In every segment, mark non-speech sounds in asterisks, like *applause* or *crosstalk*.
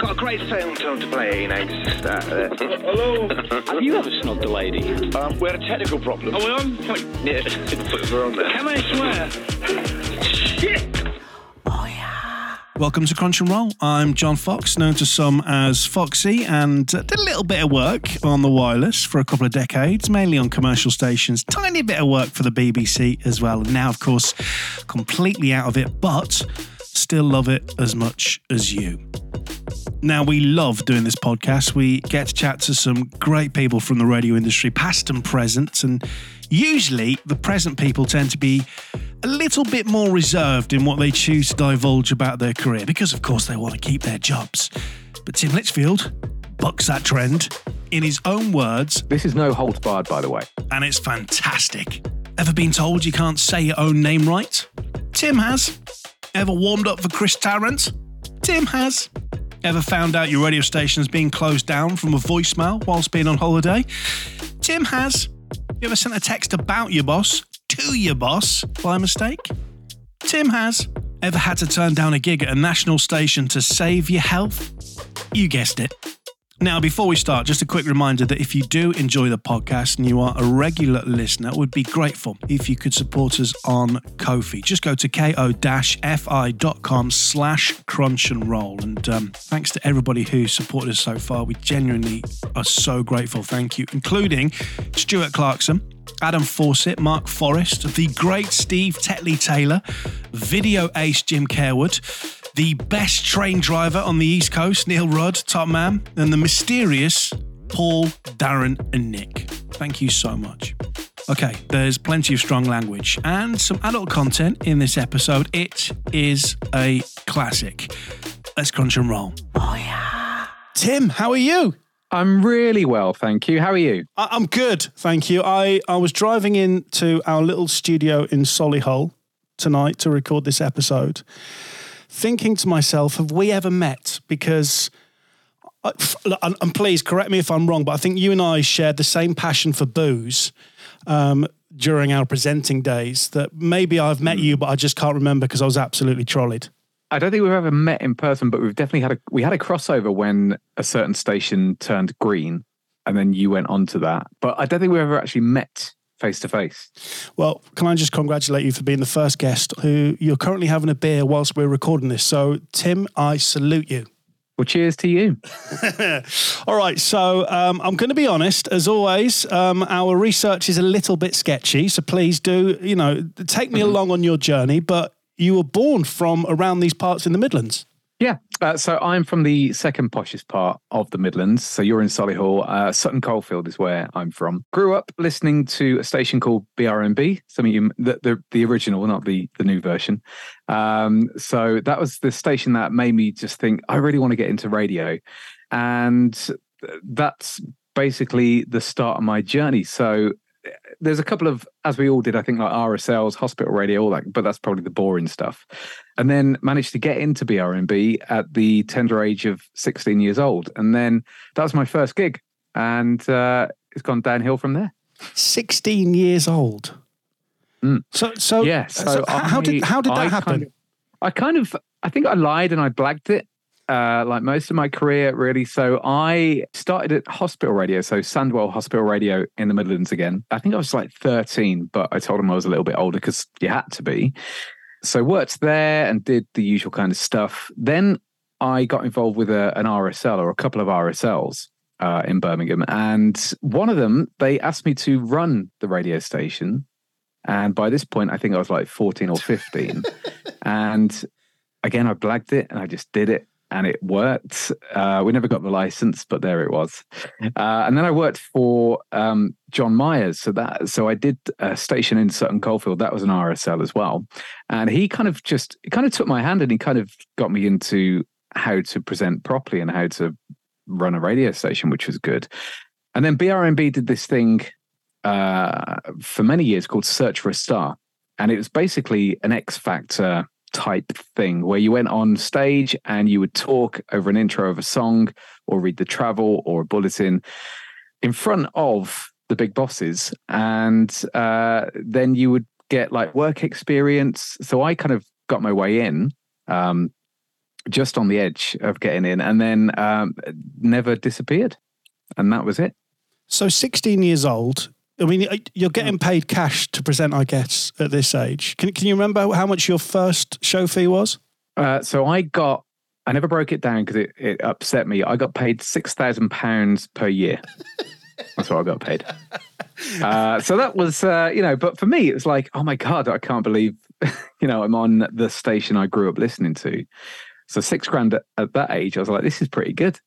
got a great film film to play, you know. Just, uh, uh, Hello. Have you ever snubbed a lady? Um, we had a technical problem. Are we on? Yeah, *laughs* we're on there. Can I swear? Shit! Oh yeah. Welcome to Crunch and Roll. I'm John Fox, known to some as Foxy, and uh, did a little bit of work on the wireless for a couple of decades, mainly on commercial stations. Tiny bit of work for the BBC as well. And now, of course, completely out of it, but still love it as much as you. Now, we love doing this podcast. We get to chat to some great people from the radio industry, past and present. And usually, the present people tend to be a little bit more reserved in what they choose to divulge about their career because, of course, they want to keep their jobs. But Tim Lichfield bucks that trend in his own words, This is no holds barred, by the way. and it's fantastic. Ever been told you can't say your own name right? Tim has. Ever warmed up for Chris Tarrant? Tim has. Ever found out your radio station's being closed down from a voicemail whilst being on holiday? Tim has. You ever sent a text about your boss to your boss by mistake? Tim has. Ever had to turn down a gig at a national station to save your health? You guessed it. Now, before we start, just a quick reminder that if you do enjoy the podcast and you are a regular listener, would be grateful if you could support us on Ko-fi. Just go to ko-fi.com slash crunch and roll. And um, thanks to everybody who supported us so far. We genuinely are so grateful. Thank you, including Stuart Clarkson, Adam Fawcett, Mark Forrest, the great Steve Tetley Taylor, video ace Jim Carewood, the best train driver on the East Coast, Neil Rudd, top man, and the mysterious Paul, Darren, and Nick. Thank you so much. Okay, there's plenty of strong language and some adult content in this episode. It is a classic. Let's crunch and roll. Oh, yeah. Tim, how are you? I'm really well, thank you. How are you? I- I'm good, thank you. I, I was driving into our little studio in Solihull tonight to record this episode, thinking to myself, have we ever met? Because, I- f- and please correct me if I'm wrong, but I think you and I shared the same passion for booze um, during our presenting days. That maybe I've met you, but I just can't remember because I was absolutely trolleyed. I don't think we've ever met in person, but we've definitely had a we had a crossover when a certain station turned green, and then you went on to that. But I don't think we've ever actually met face to face. Well, can I just congratulate you for being the first guest who you're currently having a beer whilst we're recording this. So, Tim, I salute you. Well, cheers to you. *laughs* All right, so um, I'm going to be honest. As always, um, our research is a little bit sketchy. So please do, you know, take me along on your journey. But you were born from around these parts in the Midlands. Yeah. Uh, so I'm from the second poshest part of the Midlands. So you're in Solihull. Uh, Sutton Coldfield is where I'm from. Grew up listening to a station called BRMB. Some of you, the, the, the original, not the, the new version. Um, so that was the station that made me just think, I really want to get into radio. And that's basically the start of my journey. So uh, there's a couple of, as we all did, I think like RSLs, hospital radio, all that, but that's probably the boring stuff. And then managed to get into BRMB at the tender age of 16 years old. And then that was my first gig. And uh, it's gone downhill from there. 16 years old. Mm. So, so yeah. So, h- how did how did that I happen? Kind of, I kind of, I think I lied and I blagged it. Uh, like most of my career, really. So I started at hospital radio, so Sandwell Hospital Radio in the Midlands again. I think I was like 13, but I told them I was a little bit older because you had to be. So worked there and did the usual kind of stuff. Then I got involved with a, an RSL or a couple of RSLs uh, in Birmingham, and one of them they asked me to run the radio station. And by this point, I think I was like 14 or 15. *laughs* and again, I blagged it and I just did it and it worked. Uh, we never got the license, but there it was. Uh, and then I worked for um, John Myers. So that so I did a station in Sutton Coldfield. That was an RSL as well. And he kind of just kind of took my hand and he kind of got me into how to present properly and how to run a radio station, which was good. And then BRMB did this thing uh, for many years called Search for a Star. And it was basically an X Factor type thing where you went on stage and you would talk over an intro of a song or read the travel or a bulletin in front of the big bosses. And uh, then you would get like work experience. So I kind of got my way in. Um, just on the edge of getting in, and then um, never disappeared, and that was it. So 16 years old. I mean, you're getting paid cash to present, I guess, at this age. Can, can you remember how much your first show fee was? Uh, so I got, I never broke it down because it, it upset me. I got paid £6,000 per year. *laughs* That's what I got paid. Uh, so that was, uh, you know, but for me, it was like, oh my God, I can't believe, *laughs* you know, I'm on the station I grew up listening to. So six grand at, at that age, I was like, this is pretty good.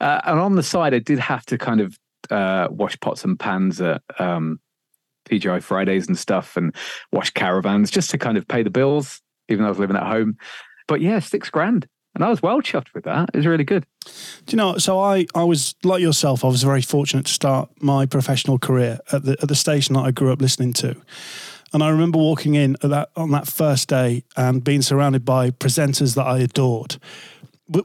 Uh, and on the side, I did have to kind of uh, wash pots and pans at um, TGI Fridays and stuff, and wash caravans just to kind of pay the bills, even though I was living at home. But yeah, six grand. And I was well chuffed with that. It was really good. Do you know? So I, I was like yourself. I was very fortunate to start my professional career at the at the station that I grew up listening to, and I remember walking in that on that first day and being surrounded by presenters that I adored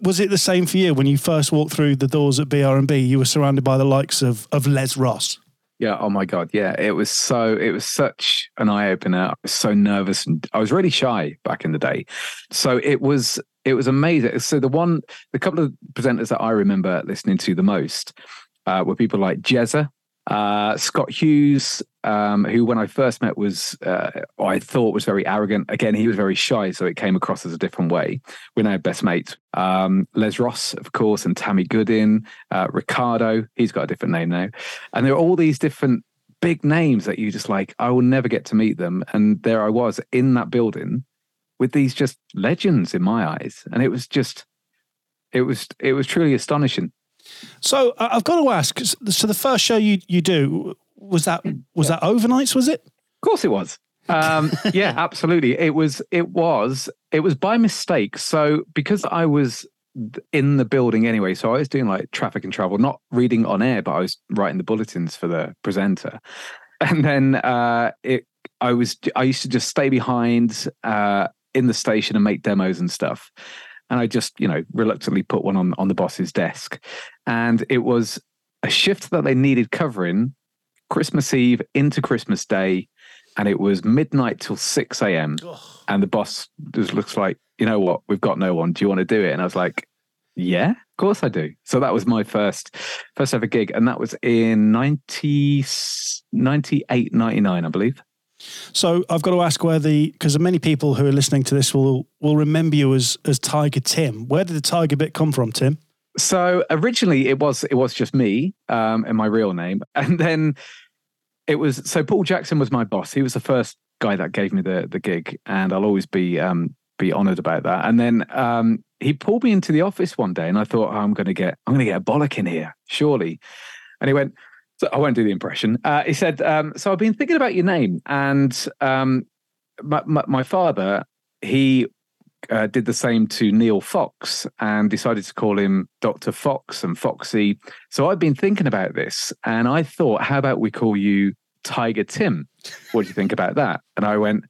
was it the same for you when you first walked through the doors at BRMB? You were surrounded by the likes of of Les Ross. Yeah. Oh my God. Yeah. It was so. It was such an eye opener. I was so nervous and I was really shy back in the day. So it was. It was amazing. So the one, the couple of presenters that I remember listening to the most uh, were people like Jezza, uh, Scott Hughes, um, who when I first met was uh, I thought was very arrogant. Again, he was very shy, so it came across as a different way. We're now best mates. Um, Les Ross, of course, and Tammy Gooding, uh, Ricardo. He's got a different name now, and there are all these different big names that you just like. I will never get to meet them, and there I was in that building with these just legends in my eyes, and it was just, it was, it was truly astonishing. So I've got to ask. So the first show you you do was that was yeah. that overnights? Was it? Of course, it was. Um, *laughs* yeah, absolutely. It was. It was. It was by mistake. So because I was in the building anyway, so I was doing like traffic and travel, not reading on air, but I was writing the bulletins for the presenter. *laughs* And then uh, it, I was. I used to just stay behind uh, in the station and make demos and stuff and I just, you know, reluctantly put one on on the boss's desk. And it was a shift that they needed covering Christmas Eve into Christmas Day, and it was midnight till six a.m. And the boss just looks like, you know what, we've got no one. Do you want to do it? And I was like, yeah, of course I do. So that was my first first ever gig, and that was in 90, 98, 99, I believe. So I've got to ask where the because many people who are listening to this will will remember you as as Tiger Tim. Where did the Tiger bit come from, Tim? So originally it was it was just me um, and my real name, *laughs* and then it was so Paul Jackson was my boss. He was the first guy that gave me the the gig, and I'll always be um, be honoured about that. And then um, he pulled me into the office one day, and I thought oh, I'm going to get I'm going to get a bollock in here, surely. And he went, so I won't do the impression. Uh, he said, um, "So I've been thinking about your name, and um, my, my, my, father, he uh, did the same to Neil Fox, and decided to call him Doctor Fox and Foxy. So I've been thinking about this, and I thought, how about we call you Tiger Tim? What do you think about that?" And I went,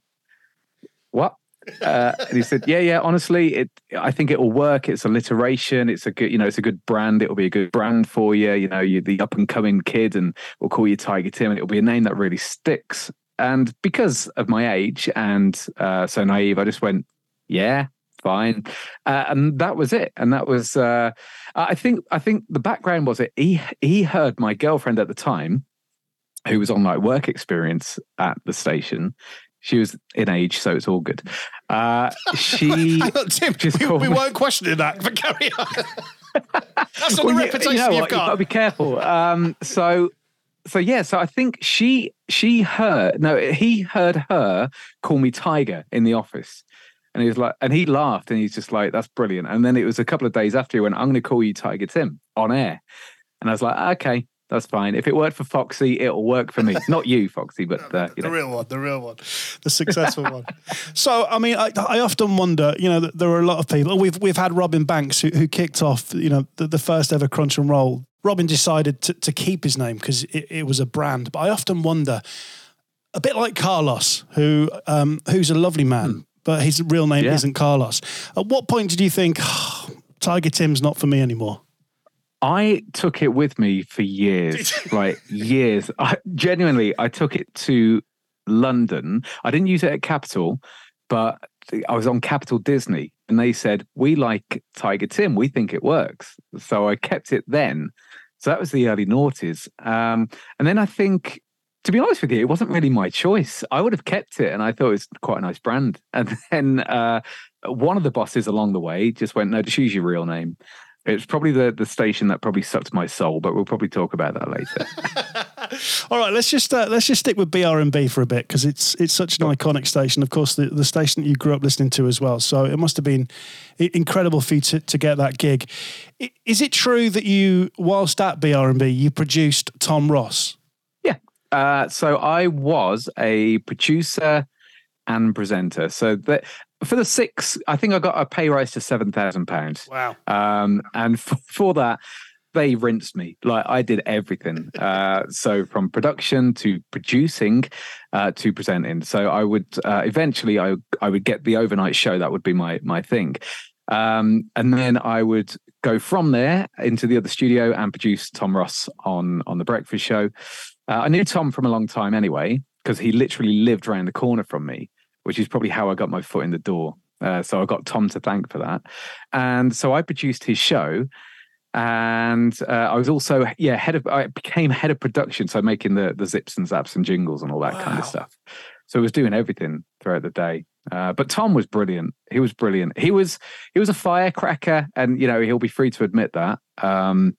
"What?" Uh, and he said, "Yeah, yeah. Honestly, it. I think it will work. It's alliteration. It's a good, you know, it's a good brand. It will be a good brand for you. You know, you're the up and coming kid, and we'll call you Tiger Tim, and it'll be a name that really sticks." And because of my age and uh, so naive, I just went, "Yeah, fine," uh, and that was it. And that was, uh, I think, I think the background was it. He he heard my girlfriend at the time who was on like work experience at the station she was in age, so it's all good. Uh, *laughs* she. on, Tim, we, we weren't questioning that, but carry on. *laughs* That's not well, the reputation you, know what? got. You've got to be careful. Um, so, so yeah, so I think she she heard no, he heard her call me Tiger in the office. And he was like, and he laughed and he's just like, that's brilliant. And then it was a couple of days after he went, I'm going to call you Tiger Tim on air. And I was like, okay, that's fine. If it worked for Foxy, it'll work for me. Not you, Foxy, but *laughs* uh, you know. the real one, the real one, the successful one. *laughs* So, I mean, I, I, often wonder. You know, there are a lot of people. We've we've had Robin Banks who, who kicked off. You know, the, the, first ever Crunch and Roll. Robin decided to, to keep his name because it, it, was a brand. But I often wonder, a bit like Carlos, who um, who's a lovely man, hmm. but his real name yeah. isn't Carlos. At what point did you think oh, *sighs* Tiger Tim's not for me anymore? I took it with me for years, like years. I, genuinely, I took it to London. I didn't use it at Capital, but I was on Capital Disney And they said, We like Tiger Tim. We think it works. So I kept it then. So that was the early noughties. Um, and then I think, to be honest with you, it wasn't really my choice. I would have kept it and I thought it was quite a nice brand. *laughs* And then uh, one of the bosses along the way just went, No, just use your real name. It's probably the, the station that probably sucked my soul, but we'll probably talk about that later. *laughs* All right, let's just uh, let's just stick with BRMB for a bit because it's it's such an iconic station. Of course, the, the station that you grew up listening to as well. So it must have been incredible for you to, to get that gig. Is it true that you, whilst at BRMB, you produced Tom Ross? Yeah. Uh, so I was a producer and presenter. So that for the six, I think I got a pay rise to seven thousand pounds. Wow! Um, and for, *laughs* for, that, they rinsed me. Like I did everything. *laughs* Uh, so from production to producing uh, to presenting. So I would uh, eventually I I would get the overnight show. That would be my my thing. Um, and then I would go from there into the other studio and produce Tom Ross on on the breakfast show. Uh, I knew Tom from a long time anyway because he literally lived around the corner from me which is probably how I got my foot in the door. Uh, so I got Tom to thank for that. And so I produced his show. And uh, I was also, yeah, head of, I became head of production. So making the, the zips and zaps and jingles and all that wow. kind of stuff. So I was doing everything throughout the day. Uh, but Tom was brilliant. He was brilliant. He was, he was a firecracker and, you know, he'll be free to admit that. Um,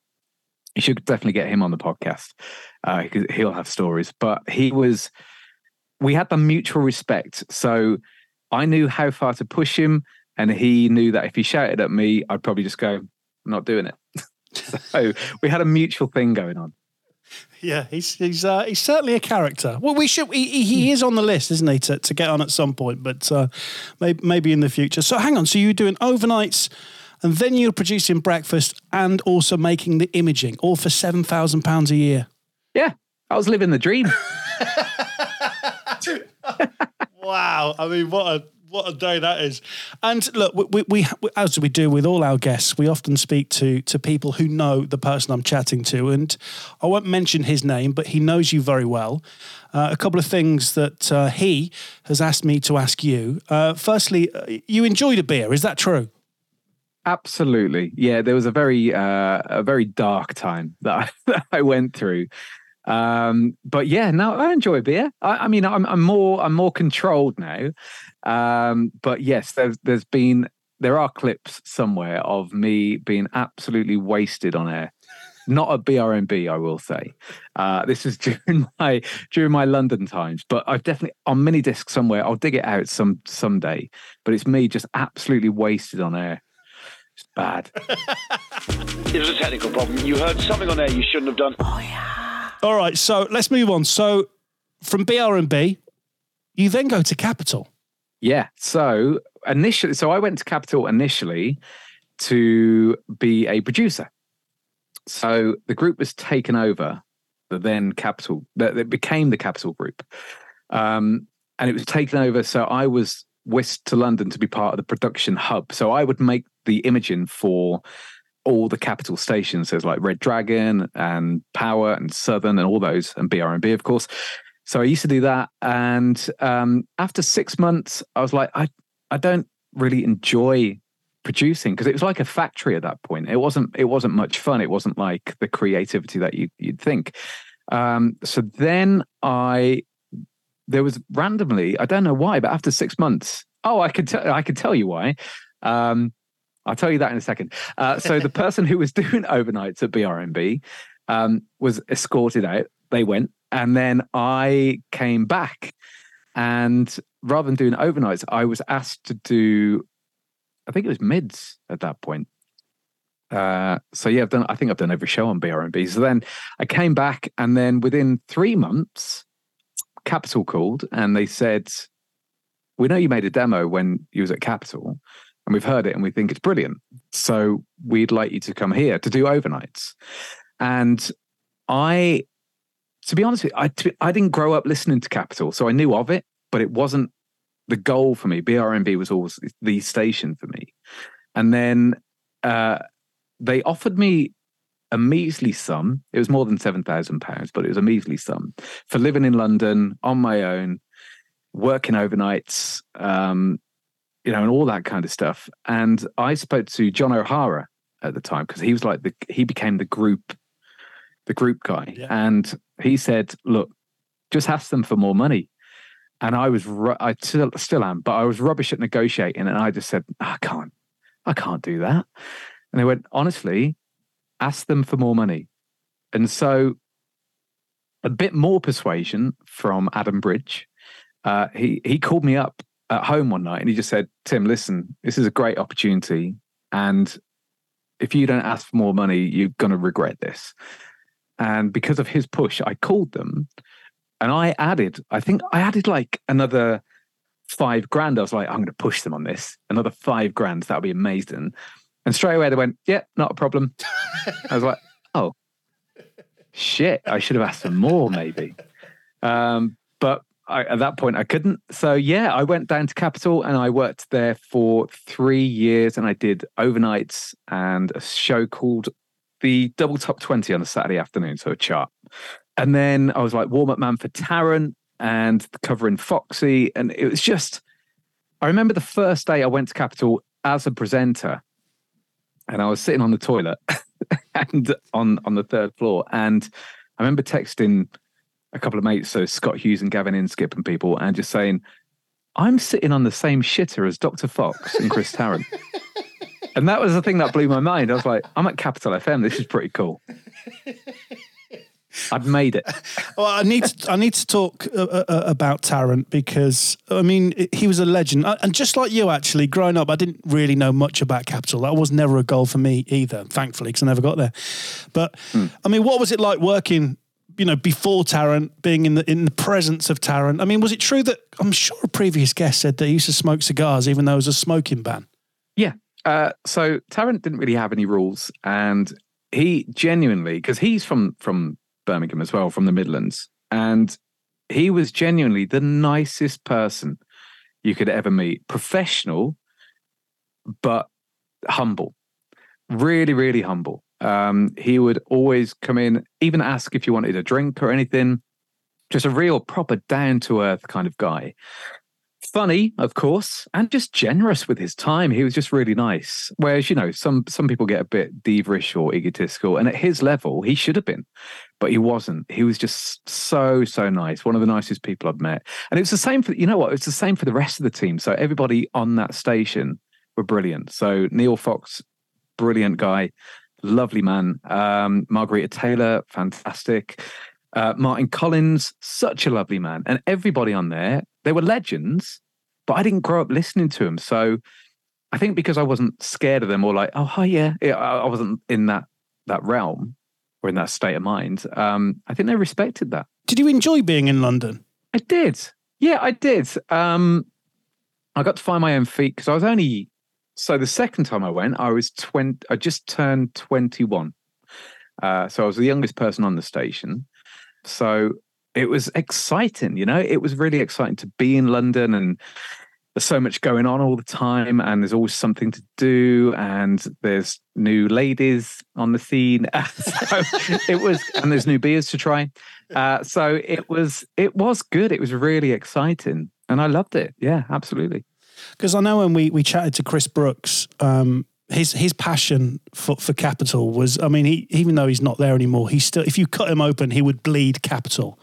you should definitely get him on the podcast. Uh, he'll have stories, but he was, we had the mutual respect. So I knew how far to push him, and he knew that if he shouted at me, I'd probably just go, "I'm not doing it." *laughs* so we had a mutual thing going on. Yeah, he's he's uh, he's certainly a character. Well, we should he, he is on the list, isn't he, to, to get on at some point, but uh, maybe maybe in the future. So hang on, so you're doing overnights, and then you're producing breakfast and also making the imaging, all for seven thousand pounds a year. Yeah, I was living the dream. *laughs* *laughs* wow. I mean, what a what a day that is. And look, we, we, we, as we do with all our guests, we often speak to to people who know the person I'm chatting to, and I won't mention his name, but he knows you very well. Uh, a couple of things that uh, he has asked me to ask you. Uh, firstly, uh, you enjoyed a beer, is that true? Absolutely, yeah. There was a very uh, a very dark time that I, *laughs* that I went through. Um, but yeah, no, I enjoy beer. I, I mean, I'm, I'm, more I'm more controlled now. Um, but yes, there's there's been there are clips somewhere of me being absolutely wasted on air. Not a BRMB, I will say. Uh, this is *laughs* during my during my London times, but I've definitely on mini disc somewhere. I'll dig it out some someday. But it's me just absolutely wasted on air. It's bad. *laughs* it was a technical problem. You heard something on air you shouldn't have done. Oh yeah. All right, so let's move on. So from BRMB, you then go to Capital. Yeah. So initially, so I went to Capital initially to be a producer. So the group was taken over, the then Capital, that became the Capital Group. Um, and it was taken over. So I was whisked to London to be part of the production hub. So I would make the imaging for all the capital stations. There's like Red Dragon and Power and Southern and all those, and BRMB, of course. So I used to do that. And um, after six months, I was like, I, I don't really enjoy producing because it was like a factory at that point. It wasn't it wasn't much fun. It wasn't like the creativity that you you'd think. Um, so then I there was randomly, I don't know why, but after six months, oh, I could tell I could tell you why. Um, I'll tell you that in a second. Uh, so the *laughs* person who was doing overnights at BRMB um, was escorted out. They went, and then I came back, and rather than doing overnights, I was asked to do. I think it was mids at that point. Uh, so yeah, I've done. I think I've done every show on BRMB. So then I came back, and then within three months, Capital called, and they said, "We know you made a demo when you was at Capital." And we've heard it and we think it's brilliant. So we'd like you to come here to do overnights. And I, to be honest with you, I, I didn't grow up listening to Capital, so I knew of it, but it wasn't the goal for me. BRMB was always the station for me. And then uh, they offered me a measly sum. It was more than seven thousand pounds, but it was a measly sum for living in London on my own, working overnights, um, you know, and all that kind of stuff. And I spoke to John O'Hara at the time because he was like the he became the group the group guy, Yeah. and he said, "Look, just ask them for more money." And I was, ru- I still, still am, but I was rubbish at negotiating, and I just said, "I can't, I can't do that." And they went, "Honestly, ask them for more money." And so, a bit more persuasion from Adam Bridge. Uh, he he called me up at home one night, and he just said, "Tim, listen, this is a great opportunity, and if you don't ask for more money, you're going to regret this." And because of his push, I called them and I added, I think I added like another five grand. I was like, I'm going to push them on this. Another five grand. That would be amazing. And straight away they went, yeah, not a problem. I was like, oh, shit. I should have asked for more maybe. Um, but I, at that point I couldn't. So yeah, I went down to Capital and I worked there for three years and I did overnights and a show called the Double Top 20 on a Saturday afternoon. So a chart. And then I was like warm up man for Tarrant and covering Foxy. And it was just, I remember the first day I went to Capital as a presenter and I was sitting on the toilet *laughs* and on, on the third floor. And I remember texting a couple of mates, so Scott Hughes and Gavin Inskip and people, and just saying, I'm sitting on the same shitter as Dr. Fox and Chris *laughs* Tarrant. and that was the thing that blew my mind. I was like, I'm at Capital FM. This is pretty cool. *laughs* I've made it. Well, I need to, I need to talk uh, uh, about Tarrant because I mean he was a legend, Uh, and just like you, actually, growing up, I didn't really know much about Capital. That was never a goal for me either, thankfully, because I never got there. But I mean, what was it like working? You know, before Tarrant, being in the in the presence of Tarrant. I mean, was it true that I'm sure a previous guest said they used to smoke cigars, even though it was a smoking ban? Yeah. Uh, so Tarrant didn't really have any rules, and he genuinely, because he's from from Birmingham as well, from the Midlands, and he was genuinely the nicest person you could ever meet. Professional, but humble. Really, really humble. Um, he would always come in, even ask if you wanted a drink or anything. Just a real proper down to earth kind of guy funny, of course, and just generous with his time. He was just really nice. Whereas, you know, some some people get a bit divish or egotistical, and at his level, he should have been, but he wasn't. He was just so so nice. One of the nicest people I've met, and it was the same for you know what? It's the same for the rest of the team. So everybody on that station were brilliant. So Neil Fox, brilliant guy, lovely man. Um, Margherita Taylor, fantastic. Uh, Martin Collins, such a lovely man, and everybody on there, they were legends. But I didn't grow up listening to them, so I think because I wasn't scared of them or like, oh hi, yeah, yeah I I wasn't in that that realm or in that state of mind. Um, I think they respected that. Did you enjoy being in London? I did. Yeah, I did. Um, I got to find my own feet because I was only so the second time I went, I was twenty. I just turned twenty-one, uh, so I was the youngest person on the station. So it was exciting. You know, it was really exciting to be in London and. There's so much going on all the time, and there's always something to do, and there's new ladies on the scene. *laughs* so it was, and there's new beers to try. Uh, so it was it was good. It was really exciting, and I loved it. Yeah, absolutely. Because I know when we, we chatted to Chris Brooks, um, his his passion for, for Capital was, I mean, he even though he's not there anymore, he still, if you cut him open, he would bleed Capital.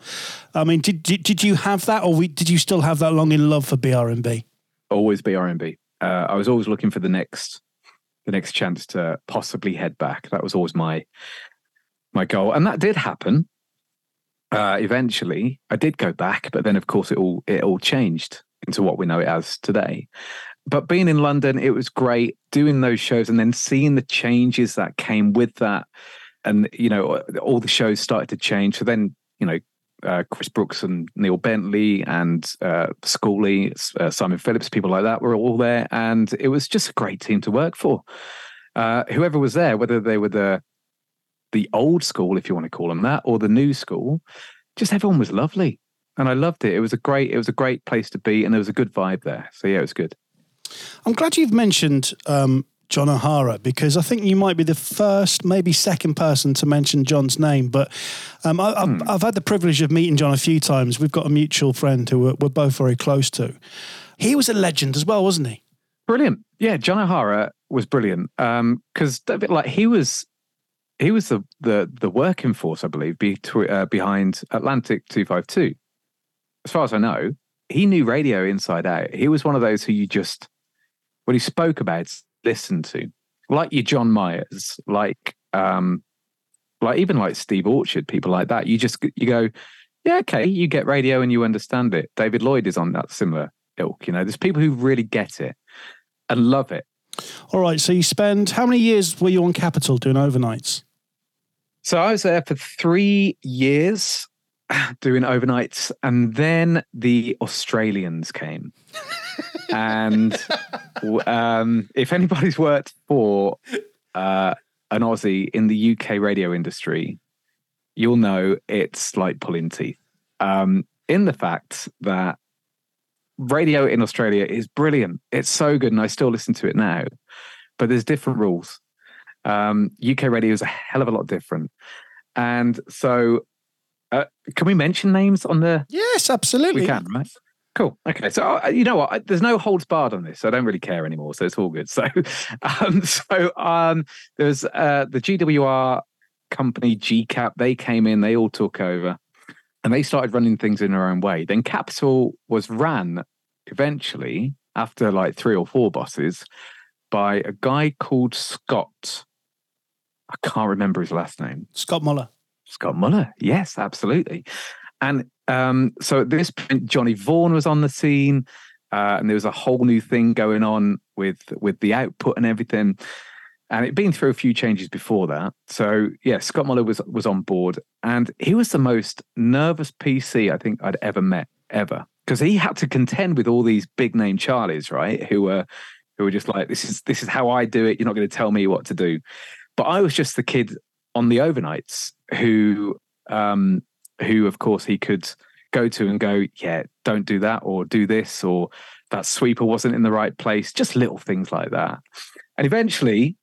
I mean, did did, did you have that, or we, did you still have that longing love for BRMB? Always BRMB. Uh, I was always looking for the next the next chance to possibly head back. That was always my my goal, and that did happen. Uh, eventually, I did go back, but then of course it all it all changed into what we know it as today. But being in London, it was great doing those shows and then seeing the changes that came with that. And, you know, all the shows started to change. So then, you know, uh, Chris Brooks and Neil Bentley and uh, Schooley, uh, Simon Phillips, people like that were all there. And it was just a great team to work for. Uh, whoever was there, whether they were the the old school, if you want to call them that, or the new school, just everyone was lovely. And I loved it. It was a great, it was a great place to be, and there was a good vibe there. So yeah, it was good. I'm glad you've mentioned um, John O'Hara because I think you might be the first, maybe second person to mention John's name. But um, I, I've, I've had the privilege of meeting John a few times. We've got a mutual friend who we're, we're both very close to. He was a legend as well, wasn't he? Brilliant. Yeah, John O'Hara was brilliant. Um, because bit like he was he was the the the working force, I believe, between, uh, behind Atlantic two five two. As far as I know, he knew radio inside out. He was one of those who you just what he spoke about, listened to, like your John Myers, like um, like even like Steve Orchard, people like that. You just you go, yeah, okay, you get radio and you understand it. David Lloyd is on that similar ilk. You know, there's people who really get it and love it. All right. So you spend how many years were you on Capital doing overnights? So I was there for three years *sighs* doing overnights, and then the Australians came. and *laughs* um, if anybody's worked for uh, an Aussie in the UK radio industry, you'll know it's like pulling teeth. Um, in the fact that radio in Australia is brilliant. It's so good, and I still listen to it now. But there's different rules. Um, UK radio is a hell of a lot different, and so uh, can we mention names on the? Yes, absolutely. We can, right? Cool. Okay. So uh, you know what? I, there's no holds barred on this. So I don't really care anymore. So it's all good. *laughs* So, um, so um, there's uh, the GWR company GCAP. They came in. They all took over and they started running things in their own way. Then Capital was ran eventually after like three or four bosses by a guy called Scott. I can't remember his last name. Scott Muller. Scott Muller. Yes, absolutely. And um, so at this point, Johnny Vaughan was on the scene, uh, and there was a whole new thing going on with with the output and everything. And it'd been through a few changes before that. So yeah, Scott Muller was was on board, and he was the most nervous PC I think I'd ever met ever because he had to contend with all these big name Charlies, right? Who were who were just like, this is this is how I do it. You're not going to tell me what to do. But I was just the kid on the overnights who um who of course he could go to and go, yeah, don't do that or do this or that sweeper wasn't in the right place, just little things like that. And eventually,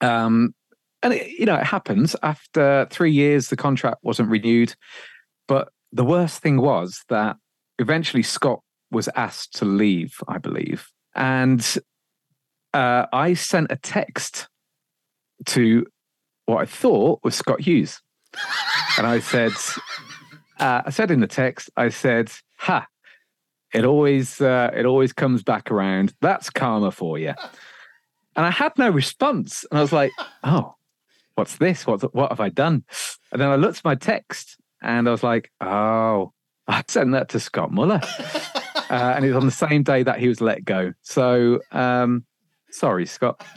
um, and it, you know, it happens after three years, the contract wasn't renewed. But the worst thing was that eventually Scott was asked to leave, I believe. And uh, I sent a text to what I thought was Scott Hughes. and I said, uh, I said in the text, I said, "Ha, it always uh, it always comes back around. That's karma for you." And I had no response, and I was like, "Oh, what's this? What what have I done?" And then I looked at my text, and I was like, "Oh, I sent that to Scott Muller," uh, and it was on the same day that he was let go. So, um, sorry, Scott. *laughs*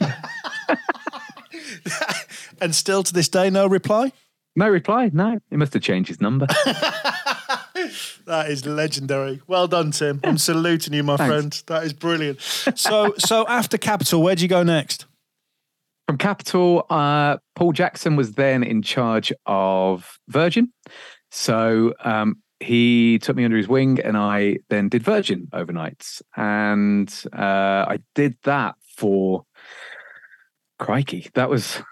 and still to this day, no reply. No reply. No, he must have changed his number. *laughs* that is legendary. Well done, Tim. I'm saluting you, my Thanks. friend. That is brilliant. So, so after Capital, where do you go next? From Capital, uh, Paul Jackson was then in charge of Virgin. So um, he took me under his wing and I then did Virgin overnights. And uh, I did that for, crikey, that was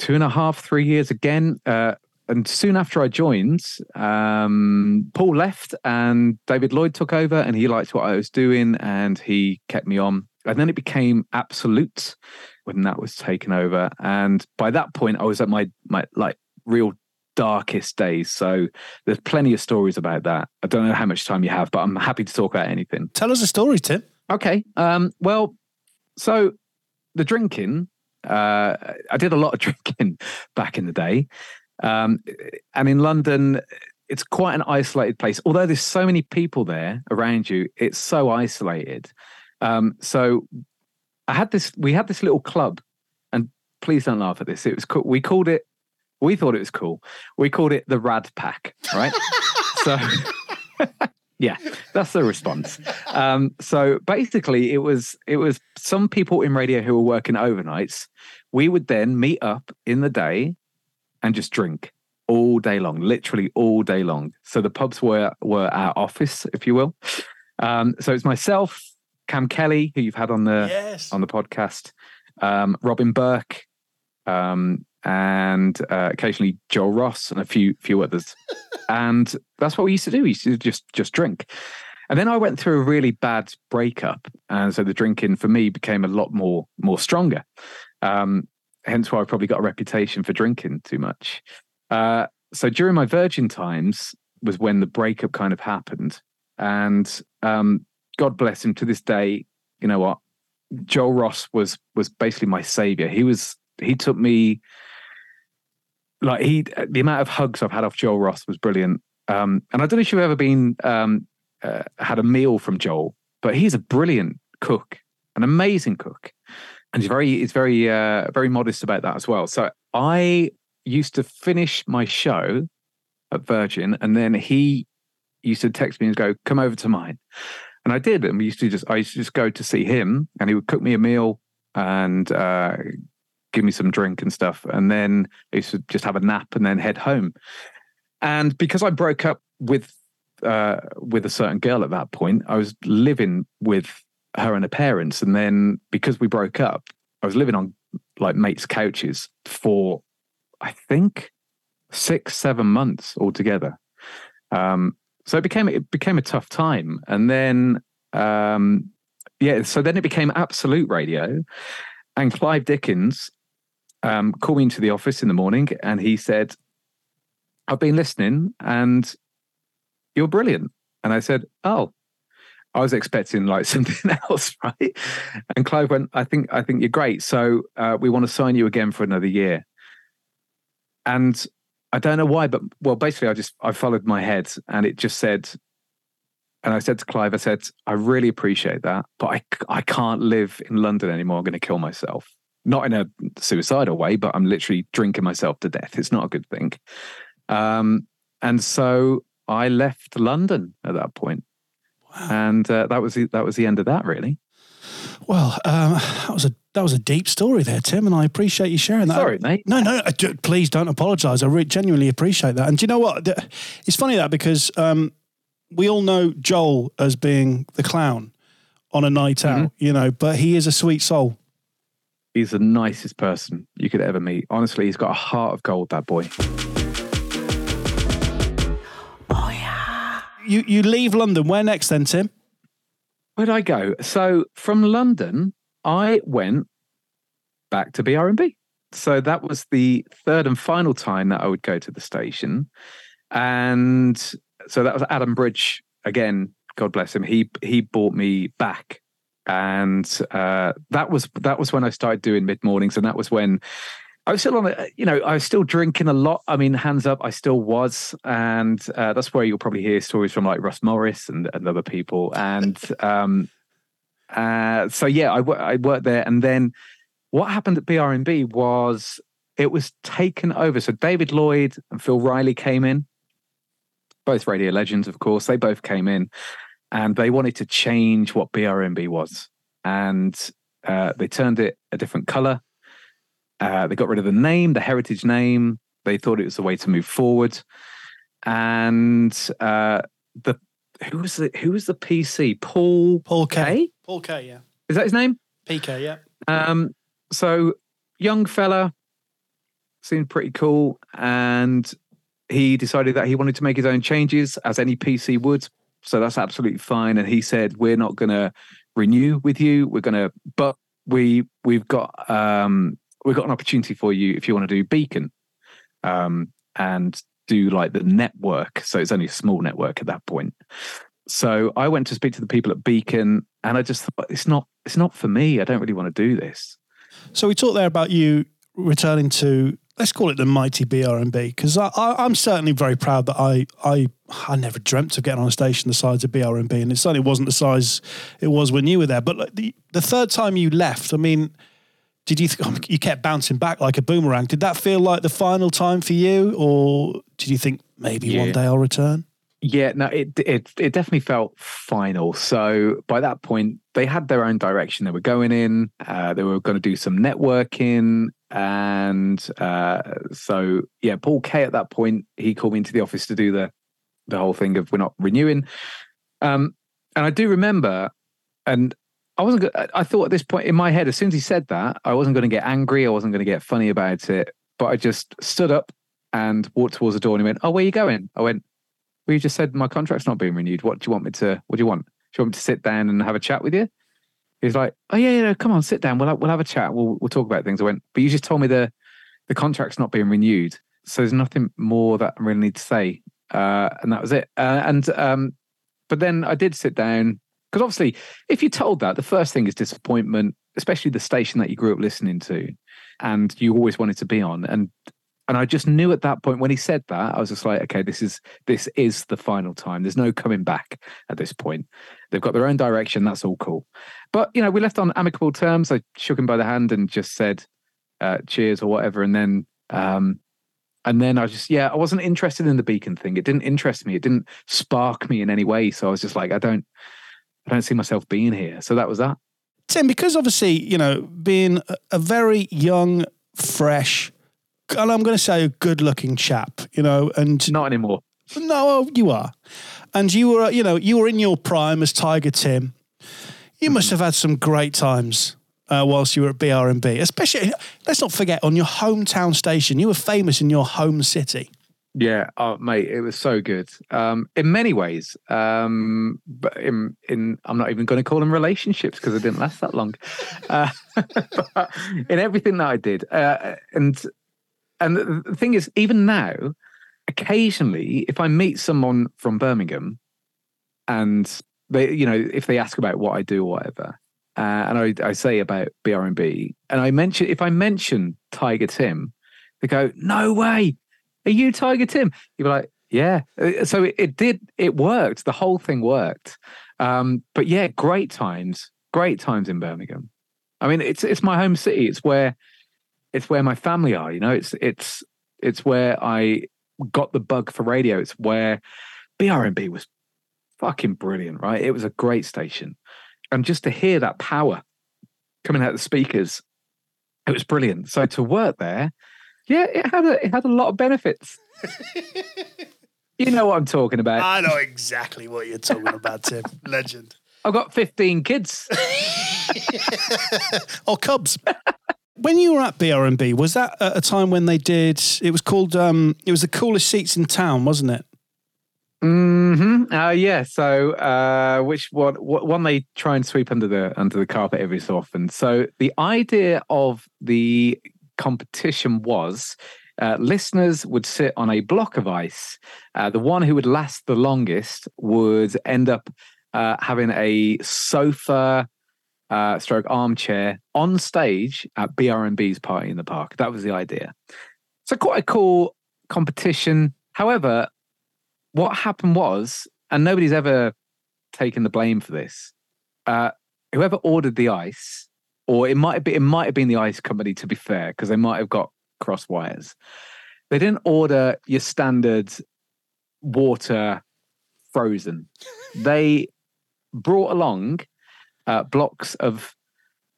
two and a half, three years again. Uh, and soon after I joined, um, Paul left and David Lloyd took over, and he liked what I was doing, and he kept me on. And then it became Absolute when that was taken over, and by that point, I was at my my like real darkest days. So there's plenty of stories about that. I don't know how much time you have, but I'm happy to talk about anything. Tell us a story, Tim. Okay. Um, well, so the drinking, uh, I did a lot of *laughs* drinking back in the day. Um, and in London, it's quite an isolated place. Although there's so many people there around you, it's so isolated. Um, so I had this, we had this little club, and please don't laugh at this. It was cool. We called it, we thought it was cool. We called it the Rad Pack, right? *laughs* so *laughs* yeah, that's the response. Um, so basically, it was it was some people in radio who were working overnights. We would then meet up in the day and just drink all day long, literally all day long. So the pubs were were our office, if you will. Um, so it's myself, Cam Kelly, who you've had on the Yes. on the podcast, um, Robin Burke, um, and uh, occasionally Joel Ross and a few few others. and that's what we used to do. We used to just just drink. And then I went through a really bad breakup, and so the drinking for me became a lot more more stronger. Um, hence why I probably got a reputation for drinking too much. Uh, so during my virgin times was when the breakup kind of happened, and um, God bless him to this day. You know what? Joel Ross was was basically my savior. He was he took me like he the amount of hugs I've had off Joel Ross was brilliant. Um, and I don't know if you've ever been um, uh, had a meal from Joel, but he's a brilliant cook, an amazing cook, and he's very he's very uh, very modest about that as well. So I used to finish my show at Virgin, and then he used to text me and go, "Come over to mine," and I did. And we used to just I used to just go to see him, and he would cook me a meal and uh, give me some drink and stuff, and then I used to just have a nap and then head home. And because I broke up with uh, with a certain girl at that point, I was living with her and her parents, and then because we broke up, I was living on like mates' couches for I think six, seven months altogether. Um, so it became it became a tough time, and then um, yeah, so then it became Absolute Radio, and Clive Dickens um, called me into the office in the morning, and he said, "I've been listening, and you're brilliant." And I said, "Oh." I was expecting like *laughs* something else, *laughs* right? And Clive went, "I think I think you're great. So uh, we want to sign you again for another year." And I don't know why, but well, basically, I just I followed my head, and it just said, and I said to Clive, I said, I really appreciate that, but I I can't live in London anymore. I'm going to kill myself, not in a suicidal way, but I'm literally drinking myself to death. It's not a good thing. Um, and so I left London at that point, wow. and uh, that was the, that was the end of that, really. Well, um, that was a that was a deep story there, Tim, and I appreciate you sharing that. Sorry, mate. No, no, please don't apologise. I re- genuinely appreciate that. And do you know what? It's funny that because um, we all know Joel as being the clown on a night out, mm-hmm. you know, but he is a sweet soul. He's the nicest person you could ever meet. Honestly, he's got a heart of gold. That boy. Oh yeah. You you leave London. Where next then, Tim? Where'd I go? So from London, I went back to BRMB. So that was the third and final time that I would go to the station. And so that was Adam Bridge again, God bless him. He he brought me back. And uh, that was that was when I started doing mid mornings, and that was when I was still on, a, you know, I was still drinking a lot. I mean, hands up, I still was, and uh, that's where you'll probably hear stories from like Russ Morris and, and other people. And *laughs* um, uh, so yeah, I, I worked there, and then what happened at BRMB was it was taken over. So David Lloyd and Phil Riley came in, both radio legends, of course. They both came in, and they wanted to change what BRMB was, and uh, they turned it a different color uh, they got rid of the name, the heritage name. They thought it was the way to move forward. And uh, the who was the who was the PC? Paul Paul K. K? Paul K. Yeah, is that his name? PK. Yeah. Um. So young fella seemed pretty cool, and he decided that he wanted to make his own changes, as any PC would. So that's absolutely fine. And he said, "We're not going to renew with you. We're going to, but we we've got um we've got an opportunity for you if you want to do Beacon um, and do like the network. So it's only a small network at that point. So I went to speak to the people at Beacon, and I just thought it's not it's not for me. I don't really want to do this. So we talked there about you returning to let's call it the mighty BRMB because I, am certainly very proud that I, I I never dreamt of getting on a station the size of BRMB, and it certainly wasn't the size it was when you were there. But like the the third time you left, I mean, did you th- you kept bouncing back like a boomerang? Did that feel like the final time for you, or did you think maybe yeah. one day I'll return? Yeah, no, it it it definitely felt final. So by that point, they had their own direction they were going in. Uh, they were going to do some networking, and uh, so yeah, Paul K at that point he called me into the office to do the the whole thing of we're not renewing. Um, and I do remember, and I wasn't. I thought at this point in my head, as soon as he said that, I wasn't going to get angry. I wasn't going to get funny about it. But I just stood up and walked towards the door, and he went, "Oh, where are you going?" I went, well, you just said my contract's not being renewed. What do you want me to? What do you want? Do you want me to sit down and have a chat with you? He's like, oh yeah, yeah, no, come on, sit down. We'll have, we'll have a chat. We'll we'll talk about things. I went, but you just told me the the contract's not being renewed, so there's nothing more that I really need to say. Uh, and that was it. Uh, and um, but then I did sit down because obviously, if you're told that, the first thing is disappointment, especially the station that you grew up listening to, and you always wanted to be on. And and I just knew at that point when he said that, I was just like, okay, this is this is the final time. There's no coming back at this point. They've got their own direction. That's all cool. But you know, we left on amicable terms. I shook him by the hand and just said, uh, "Cheers" or whatever. And then, um, and then I just, yeah, I wasn't interested in the beacon thing. It didn't interest me. It didn't spark me in any way. So I was just like, I don't, I don't see myself being here. So that was that. Tim, because obviously, you know, being a- a very young, fresh, and I'm going to say a good looking chap, you know, and Not anymore. No, you are. And you were, you know, you were in your prime as Tiger Tim. You must have had some great times uh, whilst you were at BRMB, especially, let's not forget, on your hometown station. You were famous in your home city. Yeah, oh, mate, it was so good. Um, in many ways, um, but in in I'm not even going to call them relationships because it didn't last that long. Uh, *laughs* in everything that I did, uh, and and the thing is, even now, occasionally, if I meet someone from Birmingham, and they, you know, if they ask about what I do or whatever, uh, and I, I say about BRMB, and I mention if I mention Tiger Tim, they go, "No way." Are you Tiger Tim? You'd be like, yeah. Uh, So it, it did, it worked. The whole thing worked. Um, but yeah, great times, great times in Birmingham. I mean, it's it's my home city. It's where it's where my family are. You know, it's it's it's where I got the bug for radio. It's where BRMB was fucking brilliant, right? It was a great station, and just to hear that power coming out of the speakers, it was brilliant. So to work there, yeah, it had a it had a lot of benefits. *laughs* you know what I'm talking about. I know exactly what you're talking about, Tim. Legend. I've got 15 kids. *laughs* or Cubs. When you were at BRMB, was that at a time when they did? It was called. Um, it was the coolest seats in town, wasn't it? hmm Uh, yeah. So, uh, which one? One they try and sweep under the under the carpet every so often. So, the idea of the competition was. Uh, listeners would sit on a block of ice. Uh, the one who would last the longest would end up uh, having a sofa, uh, stroke armchair on stage at BRMB's party in the park. That was the idea. So quite a cool competition. However, what happened was, and nobody's ever taken the blame for this. Uh, whoever ordered the ice, or it might have been, it might have been the ice company to be fair, because they might have got cross wires. They didn't order your standard water frozen. they brought along uh, blocks of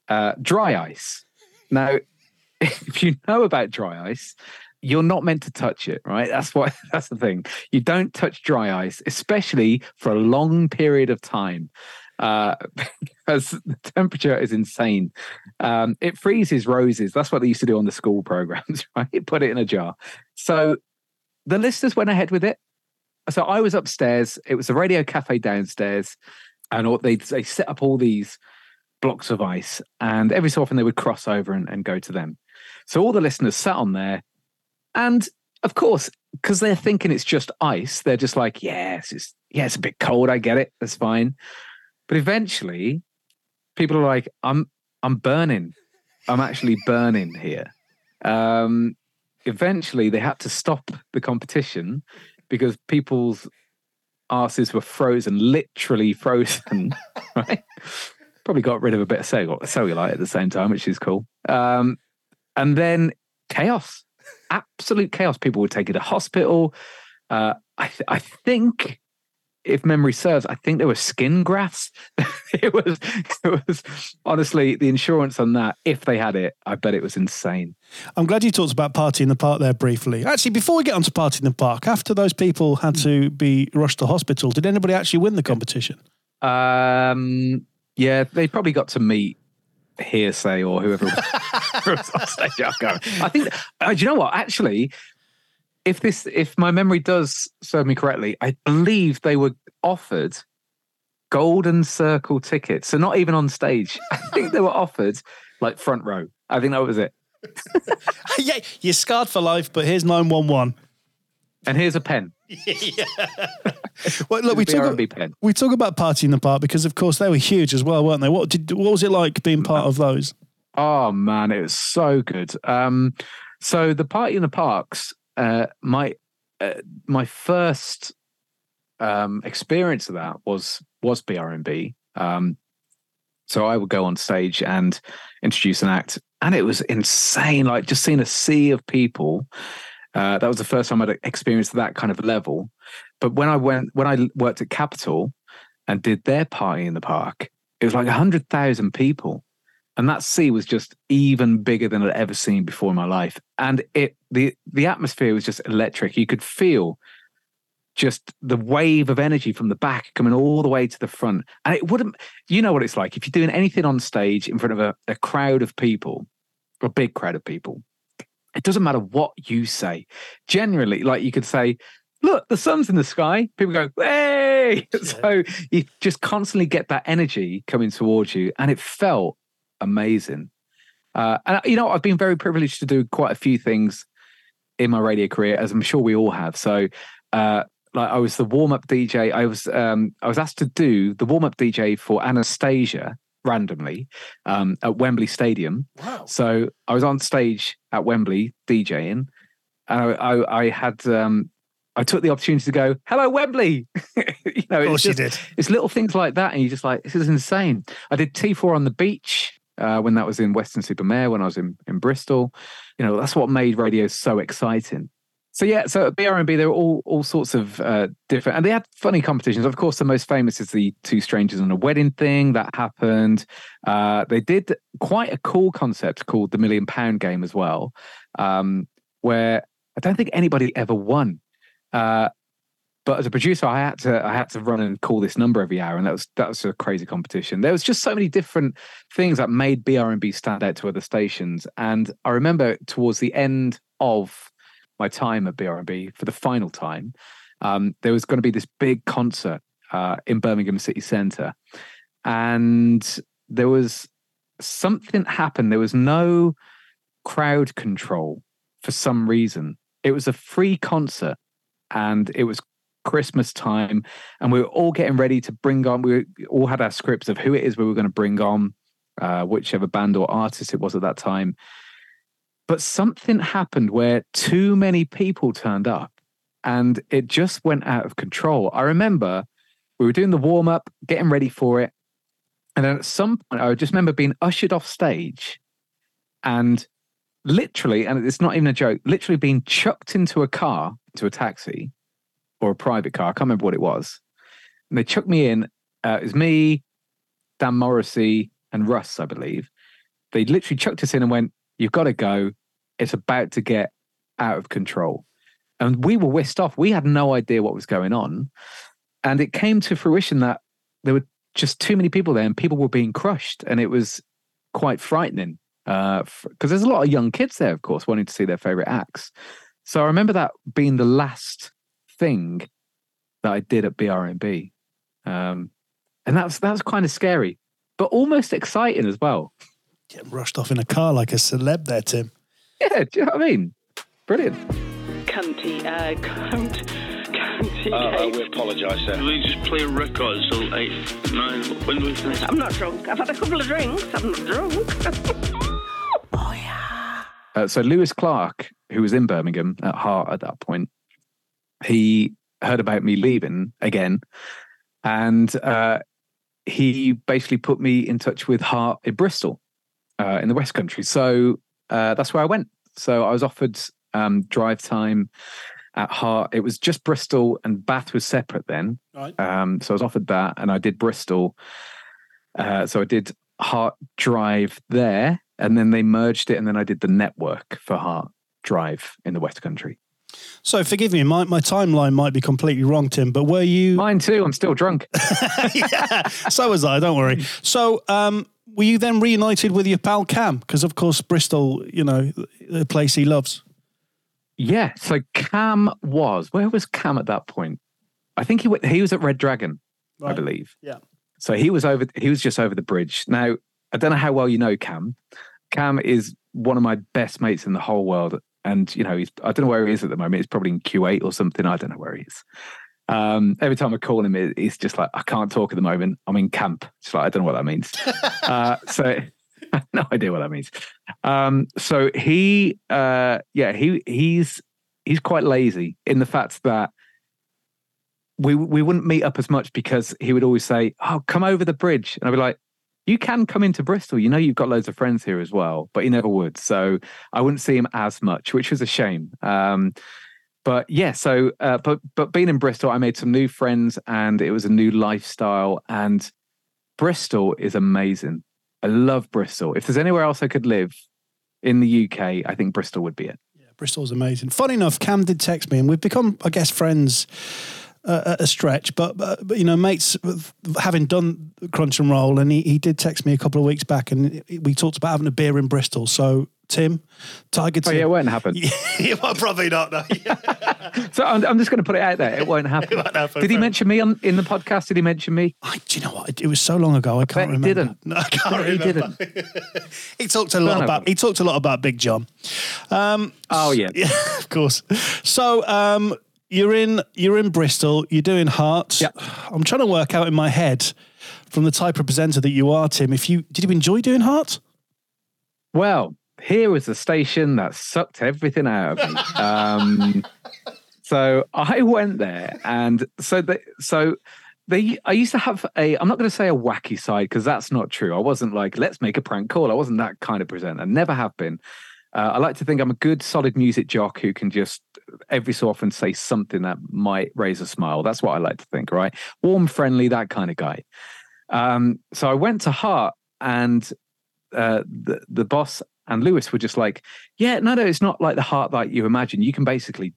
uh, dry ice. Now, *laughs* if you know about dry ice, you're not meant to touch it, right? That's what *laughs* that's the thing. You don't touch dry ice, especially for a long period of time, uh, *laughs* because the temperature is insane. Um, it freezes roses. That's what they used to do on the school programs, right? Put it in a jar. So the listeners went ahead with it. So I was upstairs. It was a radio cafe downstairs, and they they set up all these blocks of ice, and every so often they would cross over and, and go to them. So all the listeners sat on there, and of course, because they're thinking it's just ice, they're just like, yes, it's yeah, it's a bit cold. I get it. That's fine. But eventually, people are like, I'm I'm burning. I'm actually burning here. Um, eventually, they had to stop the competition because people's asses were frozen, literally frozen. *laughs* right? Probably got rid of a bit of cell- cellulite at the same time, which is cool. Um, and then chaos, absolute chaos. People would take it to hospital. Uh, I, th- I think, if memory serves, I think there were skin grafts. *laughs* it was, it was honestly the insurance on that. If they had it, I bet it was insane. I'm glad you talked about Party in the Park there briefly. Actually, before we get on to Party in the Park, after those people had to be rushed to hospital, did anybody actually win the competition? Um, yeah, they probably got to meet Hear'Say or whoever was *laughs* on stage. I I think. Uh, do you know what? Actually, if this, if my memory does serve me correctly, I believe they were offered golden circle tickets. So not even on stage. I think they were offered like front row. I think that was it. *laughs* yeah, you're scarred for life, but here's 911. And here's a pen. *laughs* Well, look, we talk, pen. we talk about Party in the Park because, of course, they were huge as well, weren't they? What did what was it like being part of those? Oh man, it was so good. Um, so the party in the parks, uh, my uh, my first um, experience of that was was BRMB. Um, so I would go on stage and introduce an act, and it was insane. Like just seeing a sea of people. Uh, that was the first time I'd experienced that kind of level. But when I went, when I worked at Capital and did their party in the park, it was like hundred thousand people and that sea was just even bigger than I'd ever seen before in my life. And it the the atmosphere was just electric. You could feel just the wave of energy from the back coming all the way to the front. And it wouldn't, you know what it's like if you're doing anything on stage in front of a, a crowd of people, a big crowd of people. It doesn't matter what you say. Generally, like you could say, look, the sun's in the sky. People go, hey. *laughs* So you just constantly get that energy coming towards you. And it felt amazing. Uh, and you know, I've been very privileged to do quite a few things in my radio career, as I'm sure we all have. So, uh, like, I was the warm up DJ. I was um, I was asked to do the warm up DJ for Anastacia randomly um, at Wembley Stadium. Wow. So I was on stage at Wembley DJing, and I, I, I had um, I took the opportunity to go, "Hello, Wembley." *laughs* you know, Of it's course you did. it's little things like that, and you're just like, this is insane. I did T4 on the beach uh, when that was in Weston-super-Mare, when I was in, in Bristol. You know, that's what made radio so exciting. So yeah, so at BRMB there were all all sorts of uh, different, and they had funny competitions. Of course, the most famous is the two strangers on a wedding thing that happened. Uh, they did quite a cool concept called the million pound game as well, um, where I don't think anybody ever won. Uh, but as a producer, I had to I had to run and call this number every hour, and that was that was a crazy competition. There was just so many different things that made BRMB stand out to other stations. And I remember towards the end of my time at BRMB for the final time, um, there was going to be this big concert uh, in Birmingham City Centre, and there was something happened. There was no crowd control for some reason. It was a free concert, and it was Christmas time, and we were all getting ready to bring on. We all had our scripts of who it is we were going to bring on, uh, whichever band or artist it was at that time. But something happened where too many people turned up, and it just went out of control. I remember we were doing the warm up, getting ready for it, and then at some point, I just remember being ushered off stage, and literally, and it's not even a joke, literally being chucked into a car, into a taxi or a private car. I can't remember what it was. And they chucked me in. Uh, it was me, Dan Morrissey, and Russ, I believe. They literally chucked us in and went, You've got to go. It's about to get out of control. And we were whisked off. We had no idea what was going on. And it came to fruition that there were just too many people there and people were being crushed. And it was quite frightening because there's a lot of young kids there, of course, wanting to see their favorite acts. So I remember that being the last thing that I did at BRMB. Um, and that's was, that was kind of scary, but almost exciting as well. Getting rushed off in a car like a celeb there, Tim. Yeah, do you know what I mean? Brilliant. Cunty, uh, cunt, cunty Uh, uh, we apologise, sir. We just play records till eight, nine. When do we finish? I'm not drunk. I've had a couple of drinks. I'm not drunk. *laughs* Oh Uh, so Lewis Clark, who was in Birmingham at Heart at that point, he heard about me leaving again, and uh, he basically put me in touch with Heart in Bristol, uh, in the West Country. So uh, that's where I went. So I was offered um, drive time at Heart. It was just Bristol and Bath was separate then. Right. Um, so I was offered that, and I did Bristol. Uh, so I did Heart Drive there, and then they merged it, and then I did the network for Heart Drive in the West Country. So forgive me, my, my timeline might be completely wrong, Tim, but were you. Mine too. I'm still drunk. *laughs* yeah, so was I, don't worry. So um, were you then reunited with your pal Cam? Because, of course, Bristol, you know, the place he loves. Yeah. So Cam was where was Cam at that point? I think he went, he was at Red Dragon, I believe. Yeah. So he was over. He was just over the bridge. Now I don't know how well you know Cam. Cam is one of my best mates in the whole world, and you know he's. I don't know where he is at the moment. He's probably in Q8 or something. I don't know where he is. Um, every time I call him, he's just like, I can't talk at the moment. I'm in camp. It's like I don't know what that means. *laughs* uh, so *laughs* no idea what that means. Um, so he, uh, yeah, he he's he's quite lazy in the fact that we we wouldn't meet up as much because he would always say, "Oh, come over the bridge," and I'd be like, "You can come into Bristol. You know you've got loads of friends here as well." But he never would, so I wouldn't see him as much, which was a shame. Um, but yeah, so uh, but but being in Bristol, I made some new friends, and it was a new lifestyle. And Bristol is amazing. I love Bristol. If there's anywhere else I could live in the UK, I think Bristol would be it. Yeah, Bristol's amazing. Funny enough, Cam did text me, and we've become, I guess, friends uh, a stretch. But, but, but you know, mates, having done Crunch and Roll, and he, he did text me a couple of weeks back, and we talked about having a beer in Bristol. So, Tim, Tiger Tim. Oh yeah, it won't happen. *laughs* yeah, well, probably not. No. *laughs* So I'm, I'm just going to put it out there. It won't happen. *laughs* won't happen, Did he mention me on in the podcast? Did he mention me? I, do you know what? It was so long ago. I can't bet he remember. didn't. No, I can't Bet he remember. he talked a lot about. He talked a lot about Big John. Um, Oh yeah. Yeah, of course. So um, you're in you're in Bristol. You're doing Hearts. Yep. I'm trying to work out in my head from the type of presenter that you are, Tim. If you did you enjoy doing Hearts? Well, here was the station that sucked everything out of me. Um, *laughs* so I went there, and so the so they I used to have a I'm not going to say a wacky side because that's not true. I wasn't like let's make a prank call. I wasn't that kind of presenter. Never have been. Uh, I like to think I'm a good, solid music jock who can just every so often say something that might raise a smile. That's what I like to think, right? Warm, friendly, that kind of guy. Um, so I went to Heart, and uh, the the boss and Lewis were just like, "Yeah, no, no, it's not like the Heart that you imagine. You can basically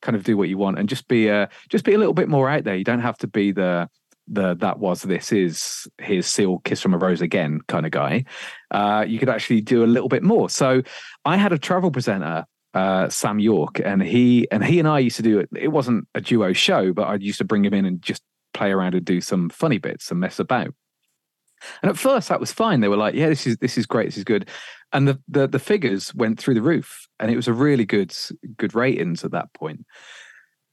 kind of do what you want and just be a just be a little bit more out there. You don't have to be the the that was this is his seal kiss from a rose again kind of guy uh you could actually do a little bit more. So i had a travel presenter uh sam york and he and he and i used to do it. It wasn't a duo show but i used to bring him in and just play around and do some funny bits and mess about. And at first that was fine. They were like yeah this is this is great this is good. And the the, the figures went through the roof and it was a really good good ratings at that point.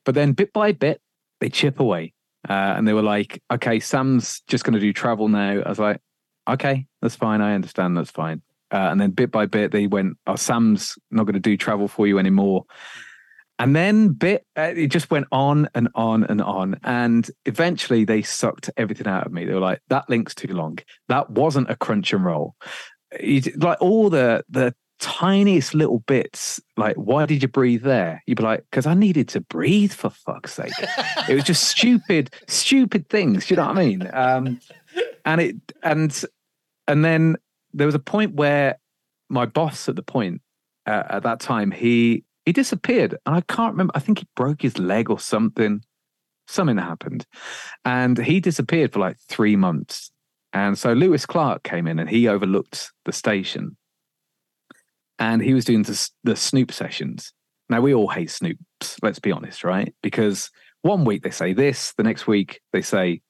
But then bit by bit they chip away uh, and they were like, okay, Sam's just going to do travel now. I was like, okay, that's fine. I understand. That's fine. Uh, and then bit by bit, they went, oh, Sam's not going to do travel for you anymore. And then bit, uh, it just went on and on and on. And eventually they sucked everything out of me. They were like, that link's too long. That wasn't a crunch and roll. You, like all the, the tiniest little bits, like, why did you breathe there? You'd be like, because I needed to breathe for fuck's sake. it was just stupid, stupid things. Do you know what I mean? Um, and it, and, and then there was a point where my boss at the point, uh, at that time, he, he disappeared and I can't remember. I think he broke his leg or something. Something happened, and he disappeared for like three months. And so Lewis Clark came in and he overlooked the station, and he was doing the, the Snoop sessions. Now we all hate Snoops. Let's be honest, right? Because one week they say this, the next week they say,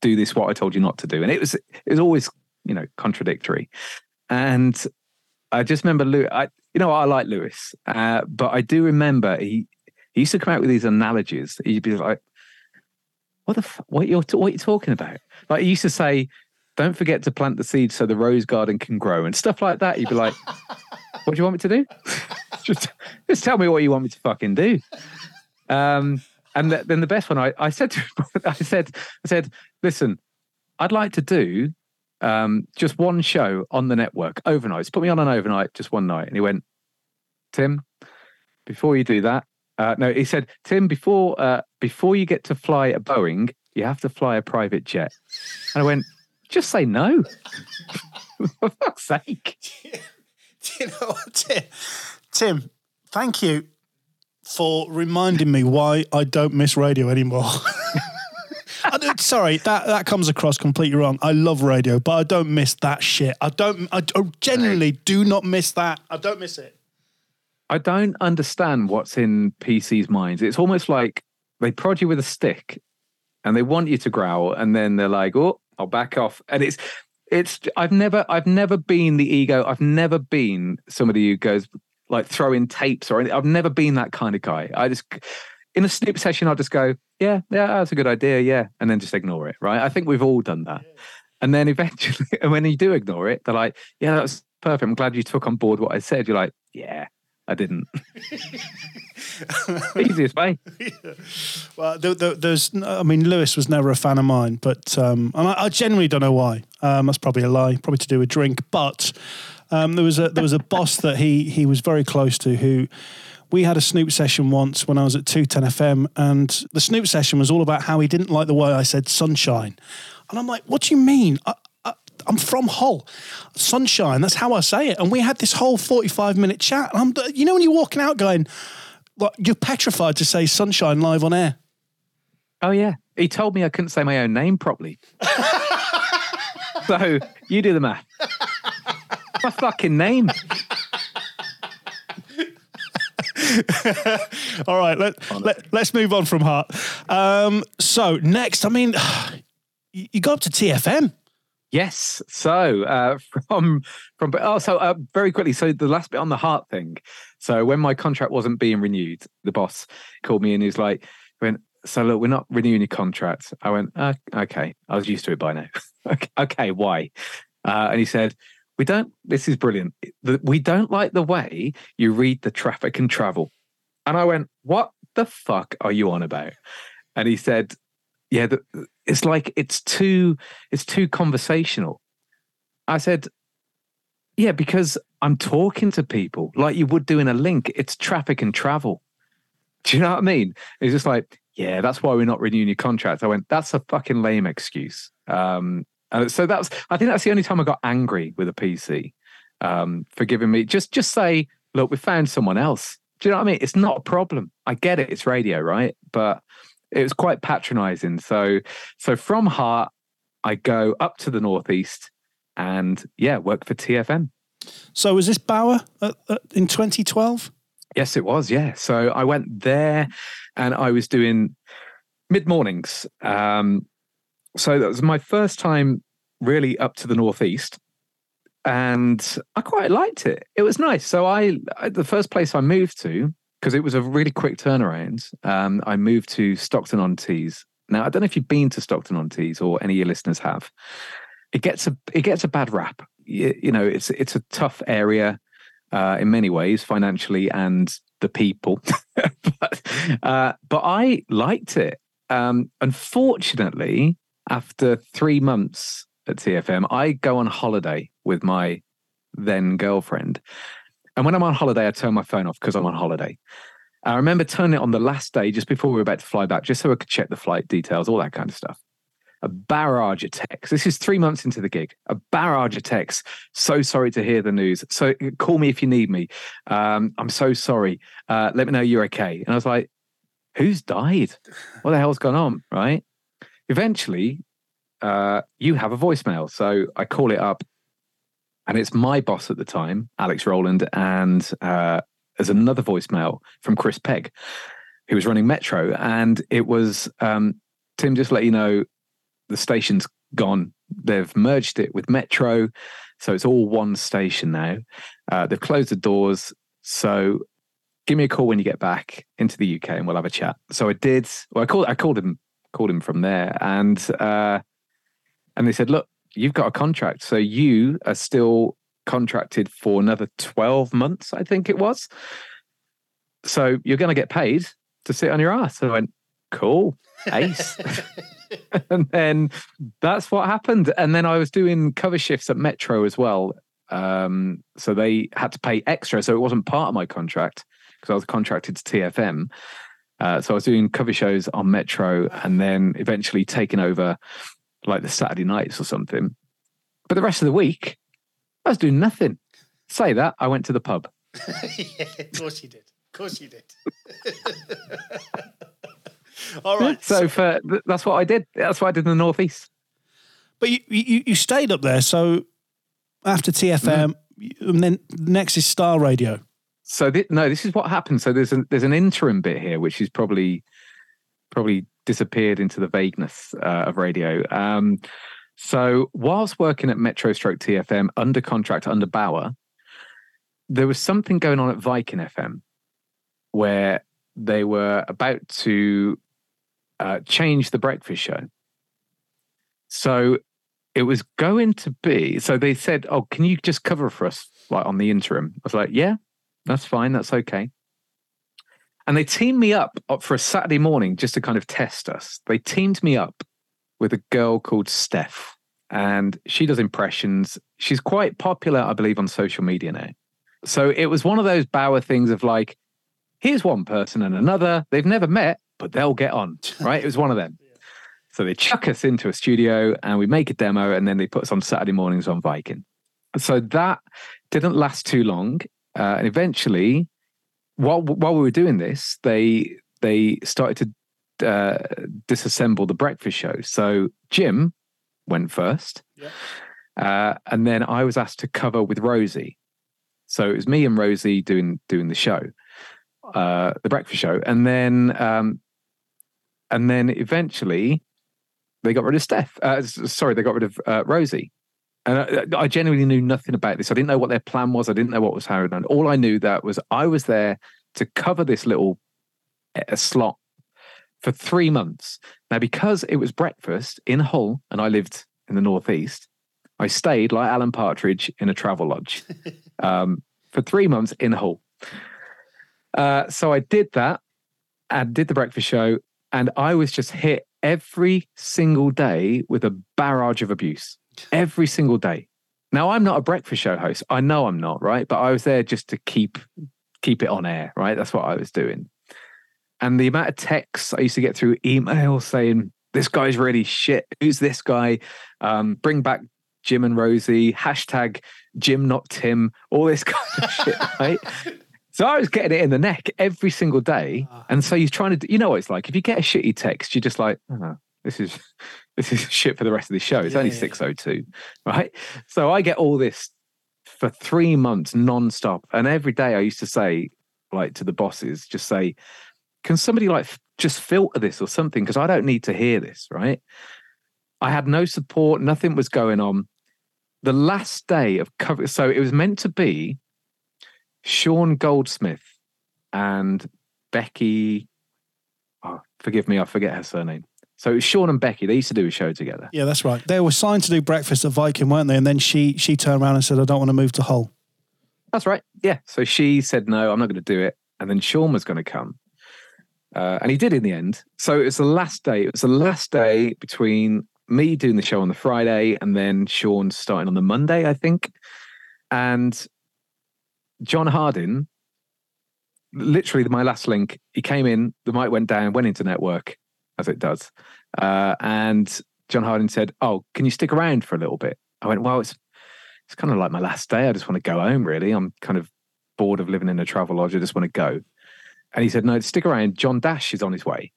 "Do this what I told you not to do," and it was it was always you know contradictory. And I just remember Lewis. I, you know, I like Lewis, uh, but I do remember he he used to come out with these analogies. He'd be like, "What the f- what you're what you talking about?" Like he used to say, "Don't forget to plant the seeds so the rose garden can grow," and stuff like that. You'd be like, *laughs* "What do you want me to do? *laughs* just just tell me what you want me to fucking do." Um, and th- then the best one, I, I said to him, *laughs* I said, I said, listen, I'd like to do um, just one show on the network overnight. Put me on an overnight, just one night. And he went, Tim, before you do that, uh, no, he said, Tim, before uh, before you get to fly a Boeing, you have to fly a private jet. And I went, just say no. *laughs* For fuck's sake. *laughs* You know what, Tim? Tim, thank you for reminding me why I don't miss radio anymore. *laughs* Sorry, that, that comes across completely wrong. I love radio, but I don't miss that shit. I don't. I, I genuinely do not miss that. I don't miss it. I don't understand what's in PC's minds. It's almost like they prod you with a stick and they want you to growl and then they're like, "Oh, I'll back off." And it's it's I've never I've never been the ego. I've never been somebody who goes like throwing tapes or anything. I've never been that kind of guy. I just in a snoop session I'll just go, "Yeah, yeah, that's a good idea, yeah," and then just ignore it, right? I think we've all done that. And then eventually *laughs* and when you do ignore it, they're like, "Yeah, that's perfect. I'm glad you took on board what I said." You're like, "Yeah, I didn't." *laughs* Easiest way. *laughs* Well, there, there, there's, I mean, Lewis was never a fan of mine, but um, and I, I genuinely don't know why. Um, that's probably a lie, probably to do with drink. But um, there was a there was a boss that he he was very close to who. We had a Snoop session once when I was at 210 FM, and the Snoop session was all about how he didn't like the way I said sunshine. And I'm like, what do you mean? I, I'm from Hull. Sunshine, that's how I say it. And we had this whole 45 minute chat. And I'm, you know, when you're walking out going, like, you're petrified to say sunshine live on air. Oh yeah, he told me I couldn't say my own name properly. *laughs* so you do the math. my fucking name. *laughs* All right, let, let, let's move on from Heart. Um, so, next, I mean, *sighs* you got up to TFM. Yes. So uh, from from oh, so uh, very quickly. So the last bit on the heart thing. So when my contract wasn't being renewed, the boss called me and he's like, "went so look, we're not renewing your contract." I went, uh, "Okay." I was used to it by now. *laughs* okay, why? Uh, and he said, "We don't. This is brilliant. We don't like the way you read the traffic and travel." And I went, "What the fuck are you on about?" And he said, "Yeah, the, it's like it's too it's too conversational." I said, "Yeah, because I'm talking to people like you would do in a link. It's traffic and travel. Do you know what I mean?" He's just like, "Yeah, that's why we're not renewing your contract." I went, "That's a fucking lame excuse." Um, and so that's I think that's the only time I got angry with a PC um, for giving me just just say, "Look, we found someone else." Do you know what I mean? It's not a problem. I get it. It's radio, right? But it was quite patronizing. So, so from Heart, I go up to the northeast and yeah, work for TFM. So, was this Bauer uh, uh, in 2012? Yes, it was. Yeah. So I went there and I was doing mid mornings. Um, so that was my first time really up to the northeast. And I quite liked it. It was nice. So I, the first place I moved to, because it was a really quick turnaround, um, I moved to Stockton on Tees. Now I don't know if you've been to Stockton on Tees or any of your listeners have. It gets a it gets a bad rap. You, you know, it's it's a tough area uh, in many ways, financially and the people. *laughs* but, uh, but I liked it. Um, unfortunately, after three months at TFM, I go on holiday with my then girlfriend. And when I'm on holiday, I turn my phone off because I'm on holiday. I remember turning it on the last day just before we were about to fly back, just so I could check the flight details, all that kind of stuff. A barrage of texts. This is three months into the gig. A barrage of texts. So sorry to hear the news. So call me if you need me. Um, I'm so sorry. Uh, let me know you're okay. And I was like, who's died? What the hell's gone on? Right. Eventually, uh, you have a voicemail. So I call it up, and it's my boss at the time, Alex Rowland, and uh, there's another voicemail from Chris Pegg, who was running Metro, and it was um, Tim. Just let you know, the station's gone. They've merged it with Metro, so it's all one station now. Uh, they've closed the doors, so give me a call when you get back into the UK, and we'll have a chat. So I did. Well, I called. I called him. Called him from there, and uh, and they said, "Look, you've got a contract, so you are still contracted for another twelve months, I think it was. So you're going to get paid to sit on your ass." I went, "Cool, ace." *laughs* and then that's what happened. And then I was doing cover shifts at Metro as well. Um, so they had to pay extra, so it wasn't part of my contract because I was contracted to TFM. Uh, so I was doing cover shows on Metro, and then eventually taking over like the Saturday nights or something. But the rest of the week, I was doing nothing. Say that, I went to the pub. *laughs* yeah, of course you did. Of course you did. *laughs* *laughs* All right. So for that's what I did. That's what I did in the northeast. But you, you, you stayed up there. So after TFM, and then next is Star Radio. So thi- no, this is what happened. So there's an there's an interim bit here, which is probably probably disappeared into the vagueness uh, of radio. Um, so whilst working at Metro Stroke TFM under contract under Bauer, there was something going on at Viking FM where they were about to uh, change the breakfast show. So it was going to be. So they said, "Oh, can you just cover for us, like on the interim?" I was like, "Yeah, that's fine. That's okay." And they teamed me up up for a Saturday morning just to kind of test us. They teamed me up with a girl called Steph, and she does impressions. She's quite popular, I believe, on social media now. So it was one of those Bauer things of like, here's one person and another. They've never met, but they'll get on, *laughs* right? It was one of them. So they chuck us into a studio and we make a demo, and then they put us on Saturday mornings on Viking. So that didn't last too long, uh, and eventually, while while we were doing this, they they started to uh, disassemble the breakfast show. So Jim went first, uh, and then I was asked to cover with Rosie. So it was me and Rosie doing doing the show, uh, the breakfast show, and then um, and then eventually they got rid of Steph. Uh, sorry, they got rid of uh, Rosie. And I, I genuinely knew nothing about this. I didn't know what their plan was. I didn't know what was happening. All I knew that was I was there to cover this little uh, slot for three months. Now, because it was breakfast in Hull and I lived in the northeast, I stayed like Alan Partridge in a travel lodge *laughs* um, for three months in Hull. Uh, so I did that and did the breakfast show, and I was just hit every single day with a barrage of abuse. Every single day. Now I'm not a breakfast show host. I know I'm not, right? But I was there just to keep keep it on air, right? That's what I was doing. And the amount of texts I used to get through email saying, this guy's really shit. Who's this guy? Um, bring back Jim and Rosie, hashtag Jim, not Tim, all this kind of shit, *laughs* right? So I was getting it in the neck every single day. Ah. And so you're trying to, you know what it's like. If you get a shitty text, you're just like, oh, this is *laughs* this is shit for the rest of the show. It's Yeah, only yeah, yeah. 602, right? So I get all this for three months non-stop. And every day I used to say, like to the bosses, just say, can somebody like just filter this or something? Because I don't need to hear this, right? I had no support, nothing was going on. The last day of cover, so it was meant to be Sean Goldsmith and Becky. Oh, forgive me, I forget her surname. So it was Sean and Becky. They used to do a show together. Yeah, that's right. They were signed to do breakfast at Viking, weren't they? And then she she turned around and said, "I don't want to move to Hull." That's right. Yeah. So she said, no, I'm not going to do it. And then Sean was going to come. Uh, and he did in the end. So it was the last day. It was the last day between me doing the show on the Friday and then Sean starting on the Monday, I think. And John Hardin, literally my last link, he came in, the mic went down, went into network, as it does. Uh, and John Hardin said, Oh, can you stick around for a little bit? I went, Well, it's it's kind of like my last day. I just want to go home, really. I'm kind of bored of living in a travel lodge. I just want to go. And he said, No, stick around. John Dash is on his way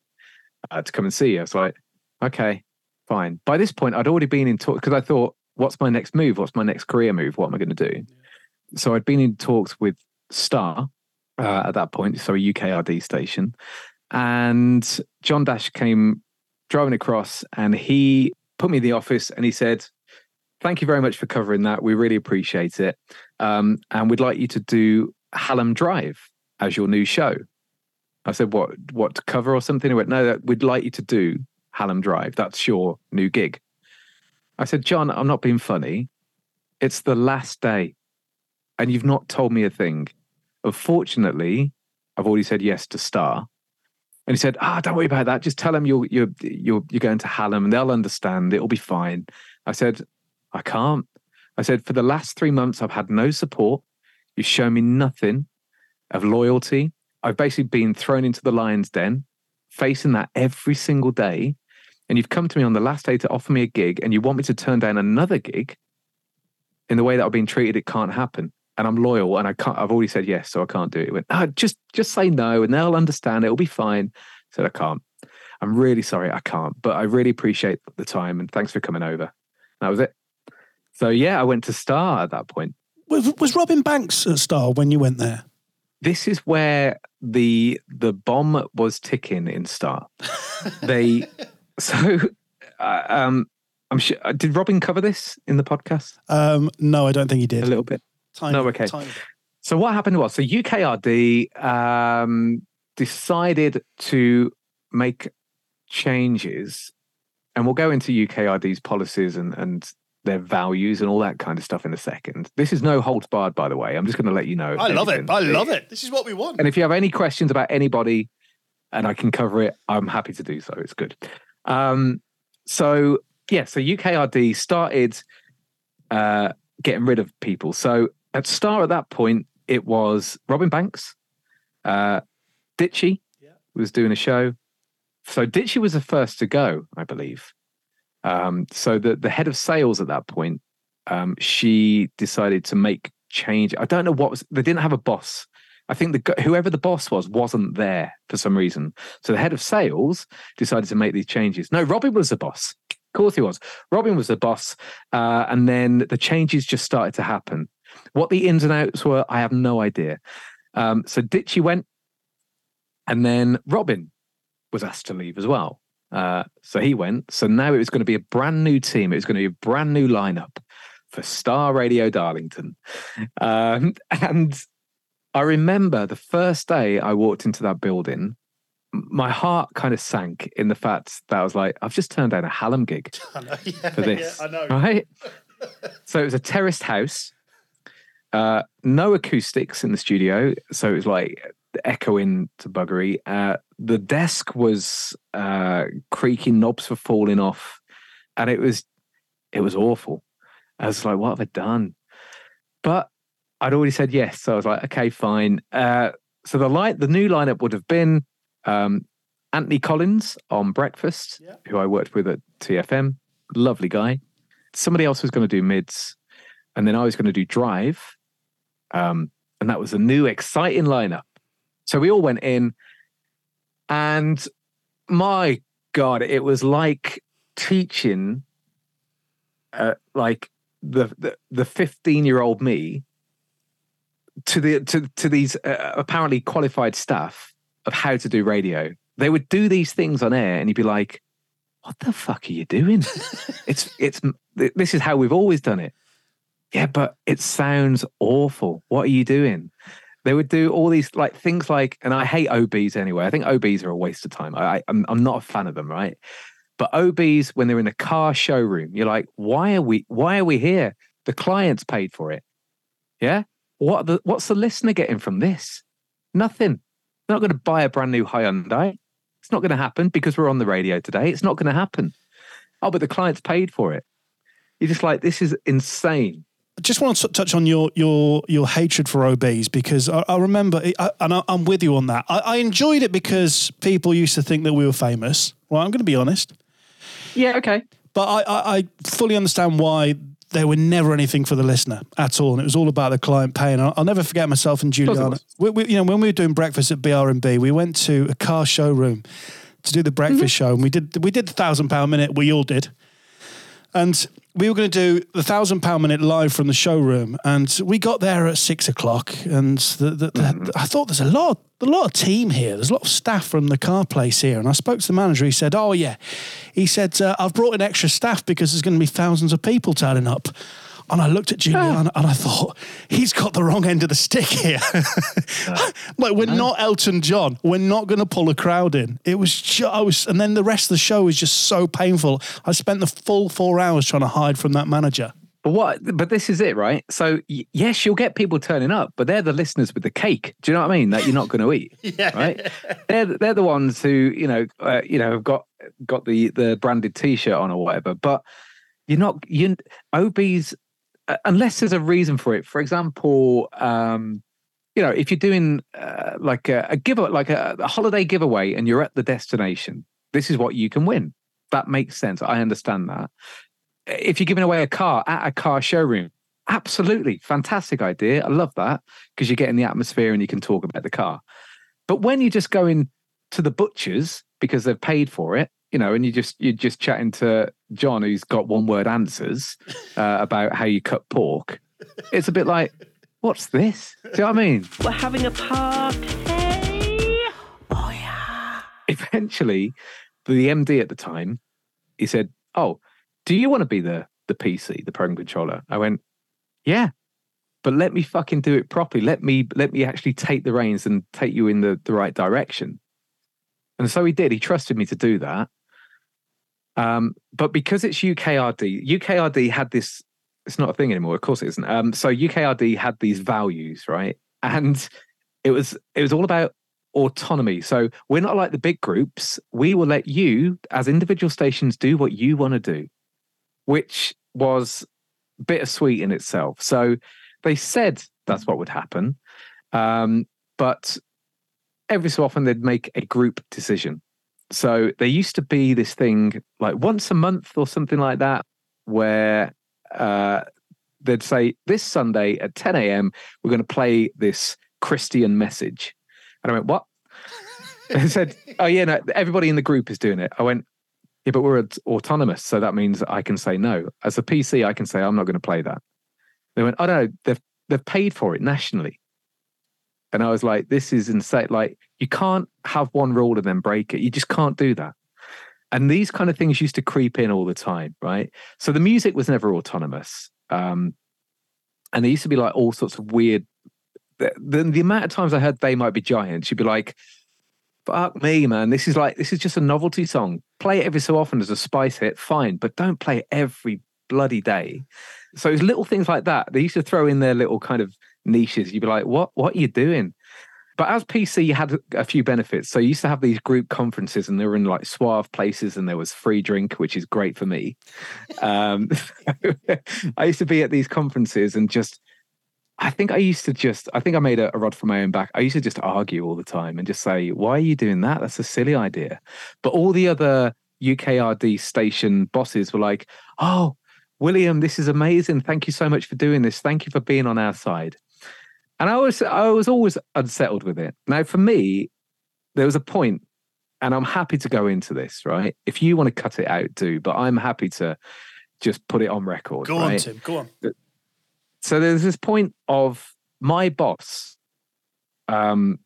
uh, to come and see you. I was like, Okay, fine. By this point, I'd already been in talk because I thought, What's my next move? What's my next career move? What am I going to do? So I'd been in talks with Star uh, at that point, so a UKRD station. And John Dash came driving across and he put me in the office and he said, Thank you very much for covering that. We really appreciate it. Um, and we'd like you to do Hallam Drive as your new show. I said, What, what to cover or something? He went, No, that we'd like you to do Hallam Drive. That's your new gig. I said, John, I'm not being funny. It's the last day and you've not told me a thing. Unfortunately, I've already said yes to Star. And he said, "Ah, don't worry about that. Just tell them you're you're you're you're going to Hallam, and they'll understand. It'll be fine." I said, "I can't." I said, "For the last three months, I've had no support. You've shown me nothing of loyalty. I've basically been thrown into the lion's den, facing that every single day. And you've come to me on the last day to offer me a gig, and you want me to turn down another gig in the way that I've been treated. It can't happen." And I'm loyal, and I can't. I've already said yes, so I can't do it. He went, ah, just just say no, and they'll understand. It'll be fine. I said I can't. I'm really sorry, I can't. But I really appreciate the time, and thanks for coming over. That was it. So yeah, I went to Star at that point. Was, was Robin Banks at Star when you went there? this is where the the bomb was ticking in Star. *laughs* they so uh, um I'm sure did Robin cover this in the podcast Um, no, I don't think he did. a little bit. No, okay. So what happened was so UKRD um, decided to make changes, and we'll go into UKRD's policies and and their values and all that kind of stuff in a second. This is no holds barred, by the way. I'm just going to let you know. I love it. I love it. This is what we want. And if you have any questions about anybody, and I can cover it, I'm happy to do so. It's good. Um, so yeah, so UKRD started uh, getting rid of people. So at star at that point, it was Robin Banks, uh, Ditchy was doing a show. So Ditchy was the first to go, I believe. Um, so the the head of sales at that point, um, she decided to make change. I don't know what was. They didn't have a boss. I think the whoever the boss was wasn't there for some reason. So the head of sales decided to make these changes. No, Robin was the boss. Of course he was. Robin was the boss, uh, and then the changes just started to happen. What the ins and outs were, I have no idea. Um, so Ditchy went, and then Robin was asked to leave as well. Uh, so he went. So now it was going to be a brand new team. It was going to be a brand new lineup for Star Radio Darlington. Um, *laughs* and I remember the first day I walked into that building, my heart kind of sank in the fact that I was like, I've just turned down a Hallam gig *laughs* I know. Yeah, for this. yeah, I know. Right? *laughs* so it was a terraced house, uh, no acoustics in the studio. So it was like echoing to buggery. Uh, the desk was uh, creaking, knobs were falling off, and it was it was awful. I was like, what have I done? But I'd already said yes, so I was like, okay, fine. Uh, so the light, the new lineup would have been um, Anthony Collins on Breakfast, Yeah. who I worked with at TFM, lovely guy. Somebody else was going to do mids, and then I was going to do drive, um, and that was a new, exciting lineup. So we all went in, and my God, it was like teaching, uh, like the the the fifteen year old me to the to to these uh, apparently qualified staff of how to do radio. They would do these things on air, and you'd be like, "What the fuck are you doing? *laughs* it's it's this is how we've always done it." Yeah, but it sounds awful. What are you doing? They would do all these like things like, and I hate OBs anyway. I think OBs are a waste of time. I, I I'm I'm not a fan of them, right? But OBs when they're in a car showroom, you're like, why are we why are we here? The client's paid for it. Yeah. What the what's the listener getting from this? Nothing. They're not going to buy a brand new Hyundai. It's not going to happen because we're on the radio today. It's not going to happen. Oh, but the client's paid for it. You're just like, this is insane. I just want to touch on your your your hatred for OBs because I, I remember, I, and I, I'm with you on that. I, I enjoyed it because people used to think that we were famous. Well, I'm going to be honest, Yeah, okay. but I, I, I fully understand why they were never anything for the listener at all, and it was all about the client paying. I'll, I'll never forget myself and Juliana. We, we, you know, when we were doing breakfast at BRMB, we went to a car showroom to do the breakfast Mm-hmm. show, and we did we did the thousand pound minute. We all did. And we were going to do the thousand pound minute live from the showroom, and we got there at six o'clock. And the, the, the, I thought there's a lot, a lot of team here. There's a lot of staff from the car place here. And I spoke to the manager. He said, "Oh yeah," he said, uh, "I've brought in extra staff because there's going to be thousands of people turning up." And I looked at Julian and I thought, he's got the wrong end of the stick here. *laughs* like, we're not Elton John. We're not going to pull a crowd in. It was just, I was, and then the rest of the show was just so painful. I spent the full four hours trying to hide from that manager. But what? But this is it, right? So y- yes, you'll get people turning up, but they're the listeners with the cake. Do you know what I mean? That you're not going to eat, *laughs* Yeah. right? They're they're the ones who you know uh, you know have got got the the branded T-shirt on or whatever. But you're not you OBs unless there's a reason for it. For example, um, you know, if you're doing uh, like a, a give like a, a holiday giveaway and you're at the destination, this is what you can win. That makes sense. I understand that. If you're giving away a car at a car showroom, absolutely fantastic idea. I love that because you're getting the atmosphere and you can talk about the car. But when you're just going to the butchers because they've paid for it, you know, and you just you're just chatting to John who's got one word answers *laughs* uh, about how you cut pork, it's a bit like, what's this? Do you know what I mean? We're having a party. Oh yeah. Eventually, the MD at the time, he said, "Oh, do you want to be the the PC, the program controller?" I went, "Yeah." But let me fucking do it properly. Let me let me actually take the reins and take you in the, the right direction. And so he did. He trusted me to do that. Um, but because it's UKRD, UKRD had this. It's not a thing anymore. Of course, it isn't. Um, so UKRD had these values, right? And it was it was all about autonomy. So we're not like the big groups. We will let you, as individual stations, do what you want to do, which was bittersweet in itself. So they said that's what would happen, um, but every so often they'd make a group decision. So there used to be this thing like once a month or something like that, where uh, they'd say this Sunday at 10 a.m. we're going to play this Christian message, and I went what? *laughs* they said, oh yeah, no, everybody in the group is doing it. I went, yeah, but we're autonomous, so that means I can say no. As a PC, I can say I'm not going to play that. They went, oh no, they've they've paid for it nationally. And I was like, this is insane. Like, you can't have one rule and then break it. You just can't do that. And these kind of things used to creep in all the time, right? So the music was never autonomous. Um, and there used to be like all sorts of weird. The, the, the amount of times I heard "They Might Be Giants," you'd be like, "Fuck me, man! This is like this is just a novelty song. Play it every so often as a spice hit, fine, but don't play it every bloody day." So it was little things like that. They used to throw in their little kind of niches. You'd be like, "What? What are you doing?" But as PC, you had a few benefits. So you used to have these group conferences, and they were in like suave places, and there was free drink, which is great for me. Um, *laughs* I used to be at these conferences and just, I think I used to just, I think I made a, a rod for my own back. I used to just argue all the time and just say, "Why are you doing that? That's a silly idea." But all the other UKRD station bosses were like, "Oh, William, this is amazing. Thank you so much for doing this. Thank you for being on our side." And I was I was always unsettled with it. Now, for me, there was a point, and I'm happy to go into this, right? If you want to cut it out, do, but I'm happy to just put it on record. Go on. Tim. Go on. So there's this point of my boss um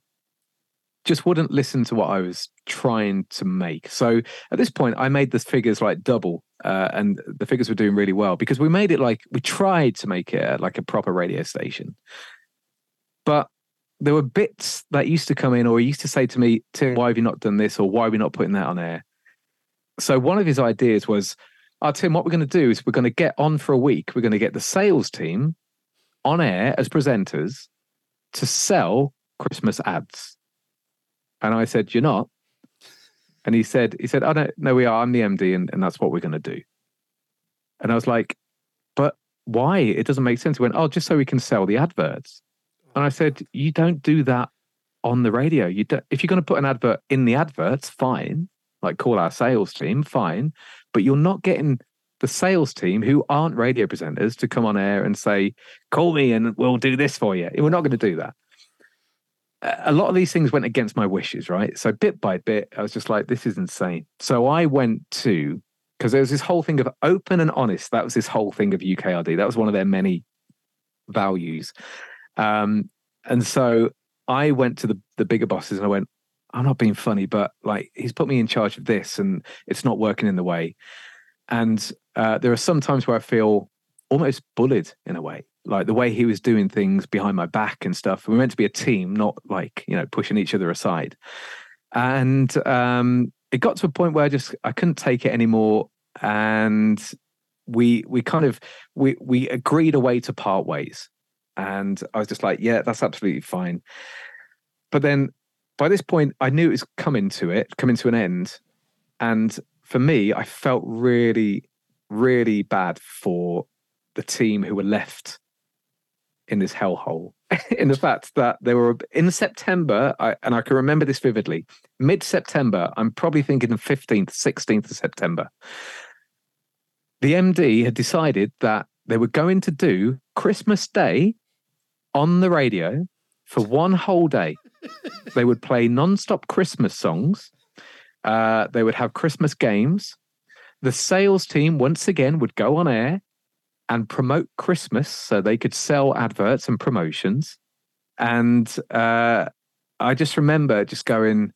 just wouldn't listen to what I was trying to make. So at this point, I made the figures like double, uh, and the figures were doing really well because we made it like we tried to make it like a proper radio station. But there were bits that used to come in, or he used to say to me, Tim, why have you not done this? Or why are we not putting that on air? So one of his ideas was, oh, Tim, what we're going to do is we're going to get on for a week. We're going to get the sales team on air as presenters to sell Christmas ads. And I said, You're not. And he said, he said, I don't know we are. I'm the MD, and, and that's what we're going to do. And I was like, But why? It doesn't make sense. He went, Oh, just so we can sell the adverts. And I said, you don't do that on the radio. You don't, if you're going to put an advert in the adverts, fine. Like call our sales team, fine. But you're not getting the sales team who aren't radio presenters to come on air and say, call me and we'll do this for you. We're not going to do that. A lot of these things went against my wishes, right? So bit by bit, I was just like, this is insane. So I went to, because there was this whole thing of open and honest. That was this whole thing of UKRD. That was one of their many values. Um, and so I went to the the bigger bosses and I went, I'm not being funny, but like he's put me in charge of this and it's not working in the way. And uh, there are some times where I feel almost bullied in a way, like the way he was doing things behind my back and stuff. We are meant to be a team, not like you know pushing each other aside. And um, it got to a point where I just I couldn't take it anymore, and we we kind of we we agreed a way to part ways. And I was just like, yeah, that's absolutely fine. But then by this point, I knew it was coming to it, coming to an end. And for me, I felt really, really bad for the team who were left in this hellhole. *laughs* in the fact that they were in September, I, and I can remember this vividly. Mid September, I'm probably thinking the 15th, 16th of September. The MD had decided that they were going to do Christmas Day on the radio for one whole day. *laughs* they would play non-stop Christmas songs. Uh, they would have Christmas games. The sales team once again would go on air and promote Christmas so they could sell adverts and promotions. And uh, I just remember just going,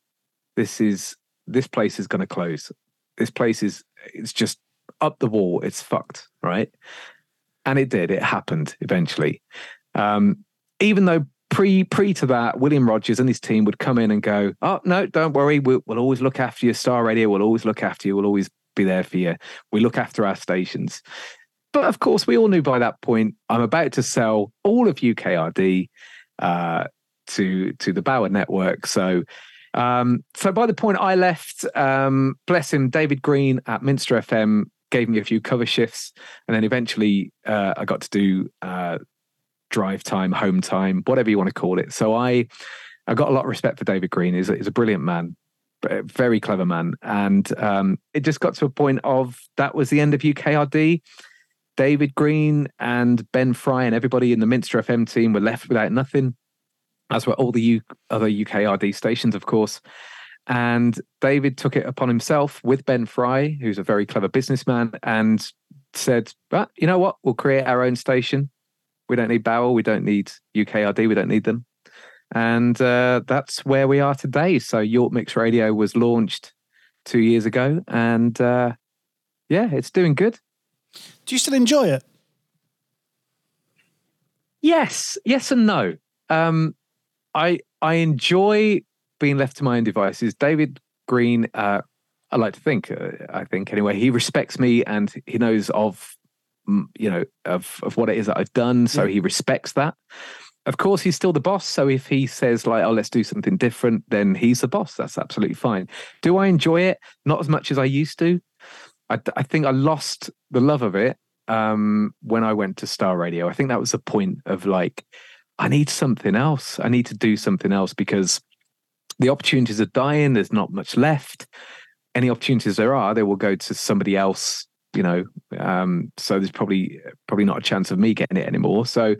this is, this place is going to close. This place is, it's just up the wall. It's fucked. Right. And it did. It happened eventually. Um, even though pre pre to that, William Rogers and his team would come in and go, "Oh no, don't worry, we'll, we'll always look after you. Star Radio We'll always look after you. We'll always be there for you. We look after our stations." But of course, we all knew by that point I'm about to sell all of UKRD uh, to to the Bauer network. So. Um, so by the point I left, um, bless him, David Green at Minster FM gave me a few cover shifts, and then eventually uh, I got to do uh, drive time, home time, whatever you want to call it. So I, I got a lot of respect for David Green. He's a, he's a brilliant man, very clever man, and um, it just got to a point of that was the end of UKRD. David Green and Ben Fry and everybody in the Minster FM team were left without nothing, as were all the U- other UKRD stations, of course. And David took it upon himself with Ben Fry, who's a very clever businessman, and said, "But you know what? We'll create our own station. We don't need Bauer. We don't need UKRD. We don't need them." And uh, that's where we are today. So YorkMix Radio was launched two years ago, and uh, yeah, it's doing good. Do you still enjoy it? Yes, yes, and no. Um, I I enjoy being left to my own devices. David Green, uh, I like to think, uh, I think anyway, he respects me and he knows of, you know, of of what it is that I've done. So he respects that. Of course, he's still the boss. So if he says like, "Oh, let's do something different," then he's the boss. That's absolutely fine. Do I enjoy it? Not as much as I used to. I, I think I lost the love of it um, when I went to Star Radio. I think that was the point of like, I need something else. I need to do something else because the opportunities are dying. There's not much left. Any opportunities there are, they will go to somebody else. You know, um, so there's probably probably not a chance of me getting it anymore. So,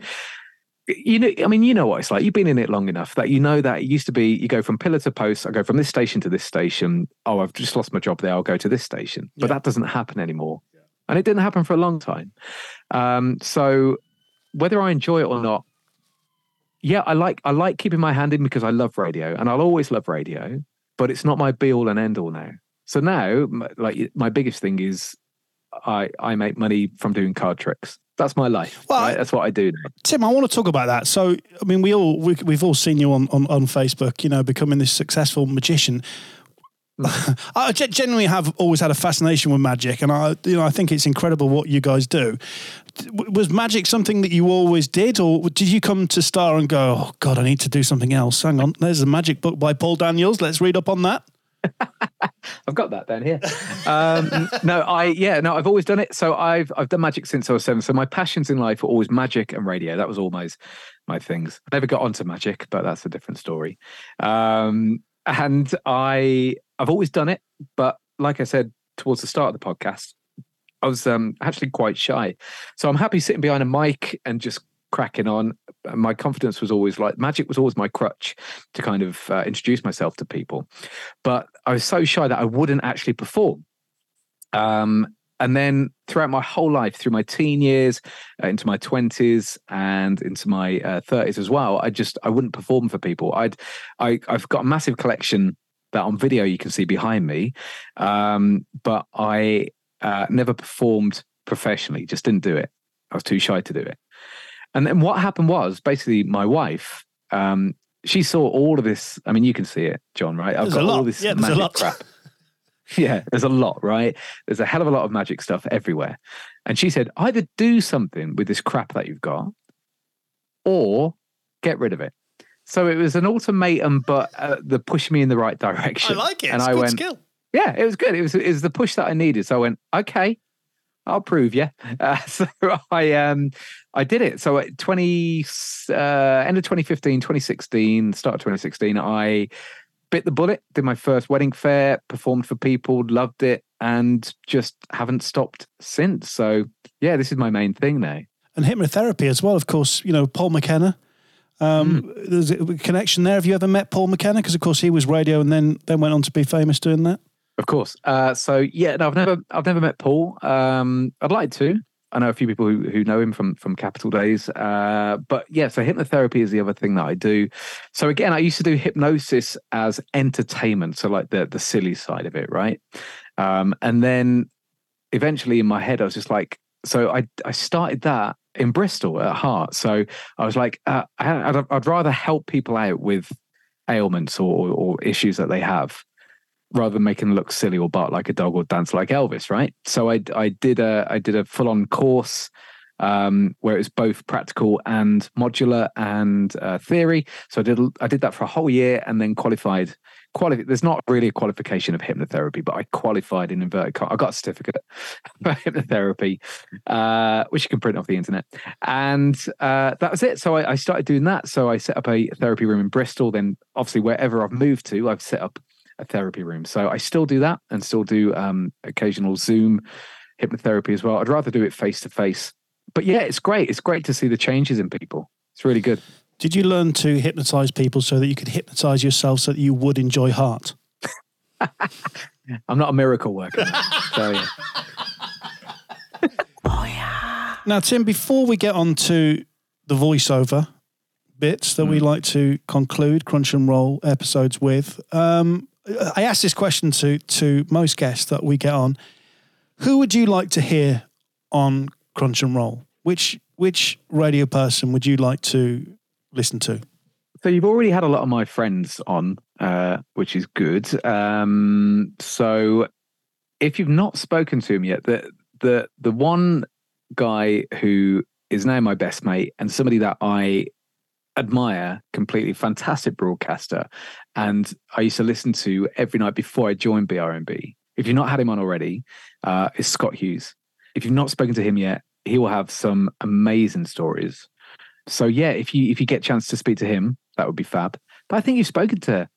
you know, I mean, you know what it's like. You've been in it long enough that you know that it used to be you go from pillar to post. I go from this station to this station. Oh, I've just lost my job there. I'll go to this station. But Yeah. that doesn't happen anymore, and it didn't happen for a long time. Um, so, whether I enjoy it or not, yeah, I like I like keeping my hand in because I love radio and I'll always love radio, but it's not my be all and end all now. So now, like my biggest thing is, I I make money from doing card tricks. That's my life. Well, right? That's what I do now. Tim, I want to talk about that. So, I mean, we all we, we've all seen you on, on, on Facebook. You know, becoming this successful magician. Mm. *laughs* I ge- genuinely have always had a fascination with magic, and I, you know, I think it's incredible what you guys do. Was magic something that you always did, or did you come to Star and go, "Oh God, I need to do something else"? Hang on, there's a magic book by Paul Daniels. Let's read up on that. I've got that down here. Um, no, I yeah, no, I've always done it. So I've I've done magic since I was seven. So my passions in life were always magic and radio. That was always my things. I never got onto magic, but that's a different story. Um, and I I've always done it, but like I said towards the start of the podcast, I was um, actually quite shy. So I'm happy sitting behind a mic and just cracking on. My confidence was always like magic was always my crutch to kind of uh, introduce myself to people. But I was so shy that I wouldn't actually perform. Um, and then throughout my whole life, through my teen years, uh, into my twenties, and into my uh, thirties as well, I just I wouldn't perform for people. I'd I, I've got a massive collection that on video you can see behind me, um, but I uh, never performed professionally. Just didn't do it. I was too shy to do it. And then what happened was basically my wife. Um, she saw all of this. I mean, you can see it, John. Right? I've There's a got all lot. this Yeah, there's a magic lot. crap. *laughs* Yeah, there's a lot, right? There's a hell of a lot of magic stuff everywhere. And she said, either do something with this crap that you've got or get rid of it. So it was an ultimatum, but uh, the push me in the right *laughs* direction. I like it. And I went, skill. yeah, it was good. It was it was the push that I needed. So I went, okay, I'll prove you. *laughs* Uh, so I um I did it. So at 20 uh, end of 2015, 2016, start of 2016, I bit the bullet, did my first wedding fair, performed for people, loved it, and just haven't stopped since. So yeah, this is my main thing now. and hypnotherapy as well. Of course, you know Paul McKenna. Um, Hmm. There's a connection there. Have you ever met Paul McKenna? Because of course he was radio and then then went on to be famous doing that. Of course. Uh, so yeah, no, I've never I've never met Paul. Um, I'd like to. I know a few people who, who know him from from Capital Days. Uh, but yeah, so hypnotherapy is the other thing that I do. So again, I used to do hypnosis as entertainment, so like the the silly side of it, right? Um, and then eventually in my head, I was just like, so I I started that in Bristol at heart. So I was like, uh, I, I'd, I'd rather help people out with ailments or, or issues that they have rather than making them look silly or bark like a dog or dance like Elvis, right? So I I did a I did a full on course um, where it was both practical and modular and uh, theory. So I did I did that for a whole year and then qualified. Quali- There's not really a qualification of hypnotherapy, but I qualified in inverted. I got a certificate *laughs* for hypnotherapy, uh, which you can print off the internet, and uh, that was it. So I, I started doing that. So I set up a therapy room in Bristol. Then, obviously, wherever I've moved to, I've set up a therapy room. So I still do that and still do um, occasional Zoom hypnotherapy as well. I'd rather do it face to face. But yeah, it's great. It's great to see the changes in people. It's really good. Did you learn to hypnotize people so that you could hypnotize yourself so that you would enjoy heart? *laughs* I'm not a miracle worker. so yeah. Now, Tim, before we get on to the voiceover bits that we like to conclude Crunch and Roll episodes with, um, I asked this question to to most guests that we get on. Who would you like to hear on Crunch and Roll? Which which radio person would you like to listen to? So you've already had a lot of my friends on, uh, which is good. Um, so if you've not spoken to him yet, the the the one guy who is now my best mate and somebody that I admire completely, fantastic broadcaster, and I used to listen to every night before I joined BRMB. If you've not had him on already, uh, is Scott Hughes. If you've not spoken to him yet, he will have some amazing stories. So yeah, if you if you get a chance to speak to him, that would be fab. But I think you've spoken to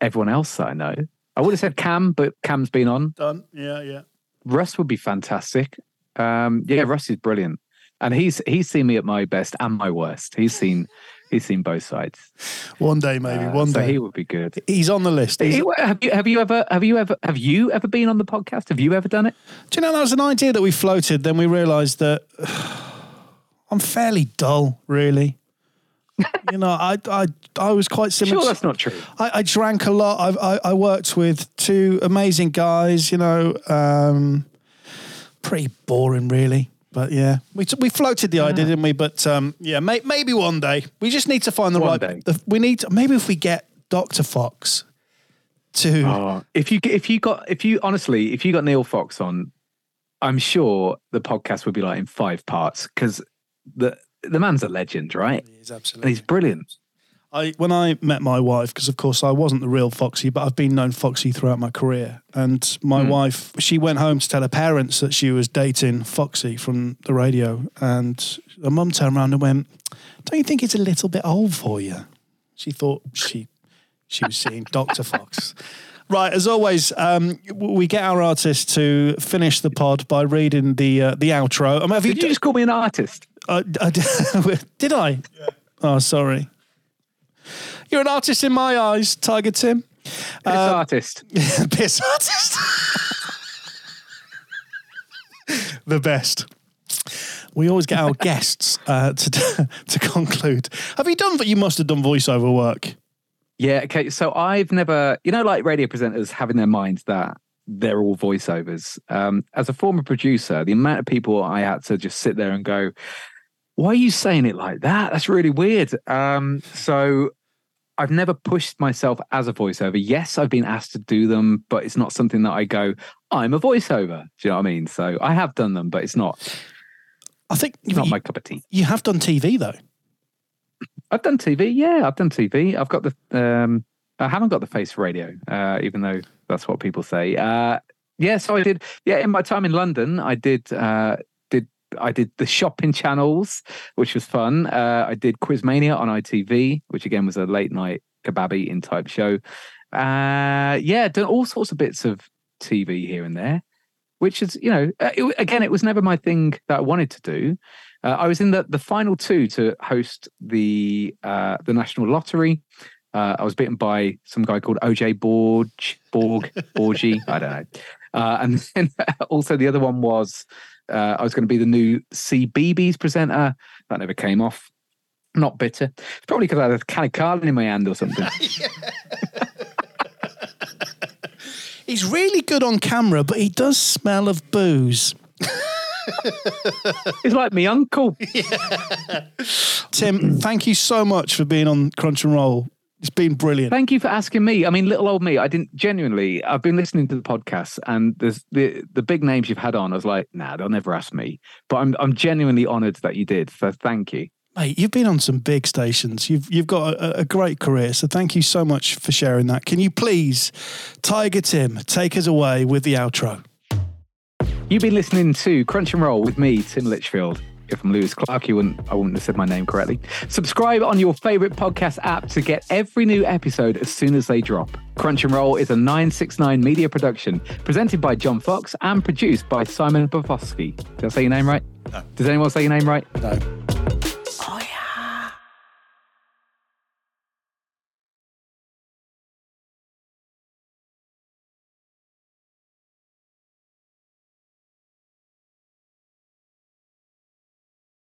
everyone else that I know. I would have said Cam, but Cam's been on. Done. Yeah, yeah. Russ would be fantastic. Um, yeah, Russ is brilliant, and he's he's seen me at my best and my worst. He's seen he's seen both sides. One day, maybe. Uh, one so day. he would be good. He's on the list. He- have you have you ever have you ever have you ever been on the podcast? Have you ever done it? Do you know that was an idea that we floated? Then we realised that *sighs* I'm fairly dull, really. *laughs* you know, I I I was quite similar. Sure, that's not true. I, I drank a lot. I've, I I worked with two amazing guys. You know, um, pretty boring, really. But yeah, we t- we floated the idea, didn't we? But um, yeah, may- maybe one day. We just need to find the One right. day. The, we need to, maybe if we get Doctor Fox to Oh, if you if you got if you honestly if you got Neil Fox on, I'm sure the podcast would be like in five parts because the the man's a legend, right? He's And absolutely. he's brilliant. I when I met my wife, because of course I wasn't the real Foxy, but I've been known Foxy throughout my career. And my wife, she went home to tell her parents that she was dating Foxy from the radio. And her mum turned around and went, "Don't you think it's a little bit old for you?" She thought she she was seeing *laughs* Doctor Fox. Right, as always, um, we get our artist to finish the pod by reading the uh, the outro. I mean, have you Did you just call me an artist? uh, I, *laughs* did I? Oh, sorry. You're an artist in my eyes, Tiger Tim. This Um, artist. *laughs* Piss artist. the best. We always get our *laughs* guests uh, to *laughs* to conclude. Have you done? You must have done voiceover work. Yeah. Okay. So I've never, you know, like radio presenters have in their minds that they're all voiceovers. Um, as a former producer, the amount of people I had to just sit there and go, "Why are you saying it like that? That's really weird." Um, so I've never pushed myself as a voiceover. Yes, I've been asked to do them, but it's not something that I go, "I'm a voiceover." Do you know what I mean? So I have done them, but it's not I think it's not you, my cup of tea. you have done TV though. I've done TV. Yeah, I've done TV. I've got the. Um, I haven't got the face for radio, uh, even though that's what people say. Uh, yeah, so I did. Yeah, in my time in London, I did. Uh, did I did the shopping channels, which was fun. Uh, I did Quizmania on ITV, which again was a late night kebab eating type show. Uh, yeah, done all sorts of bits of TV here and there, which is you know uh, it, again it was never my thing that I wanted to do. Uh, I was in the, the final two to host the uh, the national lottery. Uh, I was beaten by some guy called OJ Borg, Borg, Borgie. I don't know. *laughs* Uh, and then *laughs* also the other one was uh, I was going to be the new CBBC presenter. That never came off. Not bitter. It's probably because I had a can of Carling in my hand or something. *laughs* He's really good on camera, but he does smell of booze. *laughs* He's like me uncle. *laughs* Tim, thank you so much for being on Crunch and Roll. It's been brilliant. Thank you for asking me. I mean, little old me, I didn't genuinely. I've been listening to the podcast, and there's the the big names you've had on. I was like, nah, they'll never ask me. But I'm I'm genuinely honoured that you did. So thank you. Mate, you've been on some big stations. You've you've got a, a great career. So thank you so much for sharing that. Can you please, Tiger Tim, take us away with the outro? You've been listening to Crunch and Roll with me, Tim Lichfield. If I'm Lewis Clark, you wouldn't I wouldn't have said my name correctly. Subscribe on your favorite podcast app to get every new episode as soon as they drop. Crunch and Roll is a 969 media production presented by John Fox and produced by Simon Bavosky. Did I say your name right? No. Does anyone say your name right? No.